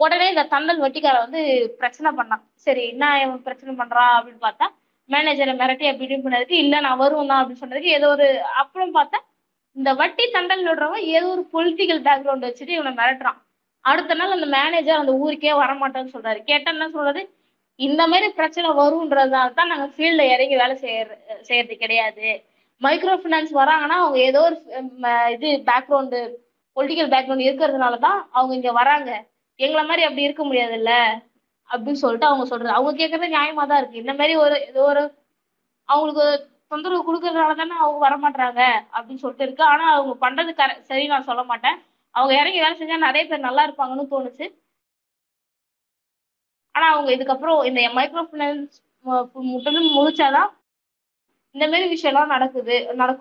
உடனே இந்த தண்டல் வட்டிக்காரன் வந்து பிரச்சனை பண்ணான். சரி என்ன இவன் பிரச்சனை பண்றான் அப்படின்னு பார்த்தா மேனேஜரை மிரட்டி அப்படி பண்ணதுக்கு இல்ல நான் வருவேன் தான் அப்படின்னு சொன்னதுக்கு ஏதோ ஒரு அப்புறம் பார்த்தா இந்த வட்டி தண்டல் விடுறவன் ஏதோ ஒரு பொலிட்டிக்கல் பேக்ரவுண்ட் வச்சுட்டு இவனை மிரட்டுறான். அடுத்த நாள் அந்த மேனேஜர் அந்த ஊருக்கே வரமாட்டேன்னு சொல்றாரு. கேட்டா என்ன சொல்றது? இந்த மாதிரி பிரச்சனை வரும்ன்றதால தான் நாங்க ஃபீல்ட்ல இறங்கி வேலை செய்யற செய்யறது கிடையாது. மைக்ரோ ஃபினான்ஸ் வராங்கன்னா அவங்க ஏதோ ஒரு இது பேக்ரவுண்டு பொலிட்டிக்கல் பேக்ரவுண்ட் இருக்கிறதுனால தான் அவங்க இங்க வராங்க. எங்களை மாதிரி அப்படி இருக்க முடியாதுல்ல? அப்படின்னு சொல்லிட்டு அவங்க சொல்றது. அவங்க கேட்கறது நியாயமா தான் இருக்கு. இந்த மாதிரி ஒரு ஏதோ ஒரு அவங்களுக்கு தொந்தரவு கொடுக்கறதுனால தானே அவங்க வரமாட்டாங்க அப்படின்னு சொல்லிட்டு இருக்கு. ஆனா அவங்க பண்றது கர சரி நான் சொல்ல மாட்டேன். அவங்க இறங்கி வேலை செஞ்சா நிறைய பேர் நல்லா இருப்பாங்கன்னு தோணுச்சு. ஆனா அவங்க இதுக்கப்புறம் இந்த மைக்ரோ ஃபினான்ஸ் முற்றிலும் முழிச்சாதான் இந்த மாதிரி விஷயம்லாம் நடக்குது நடக்கும்.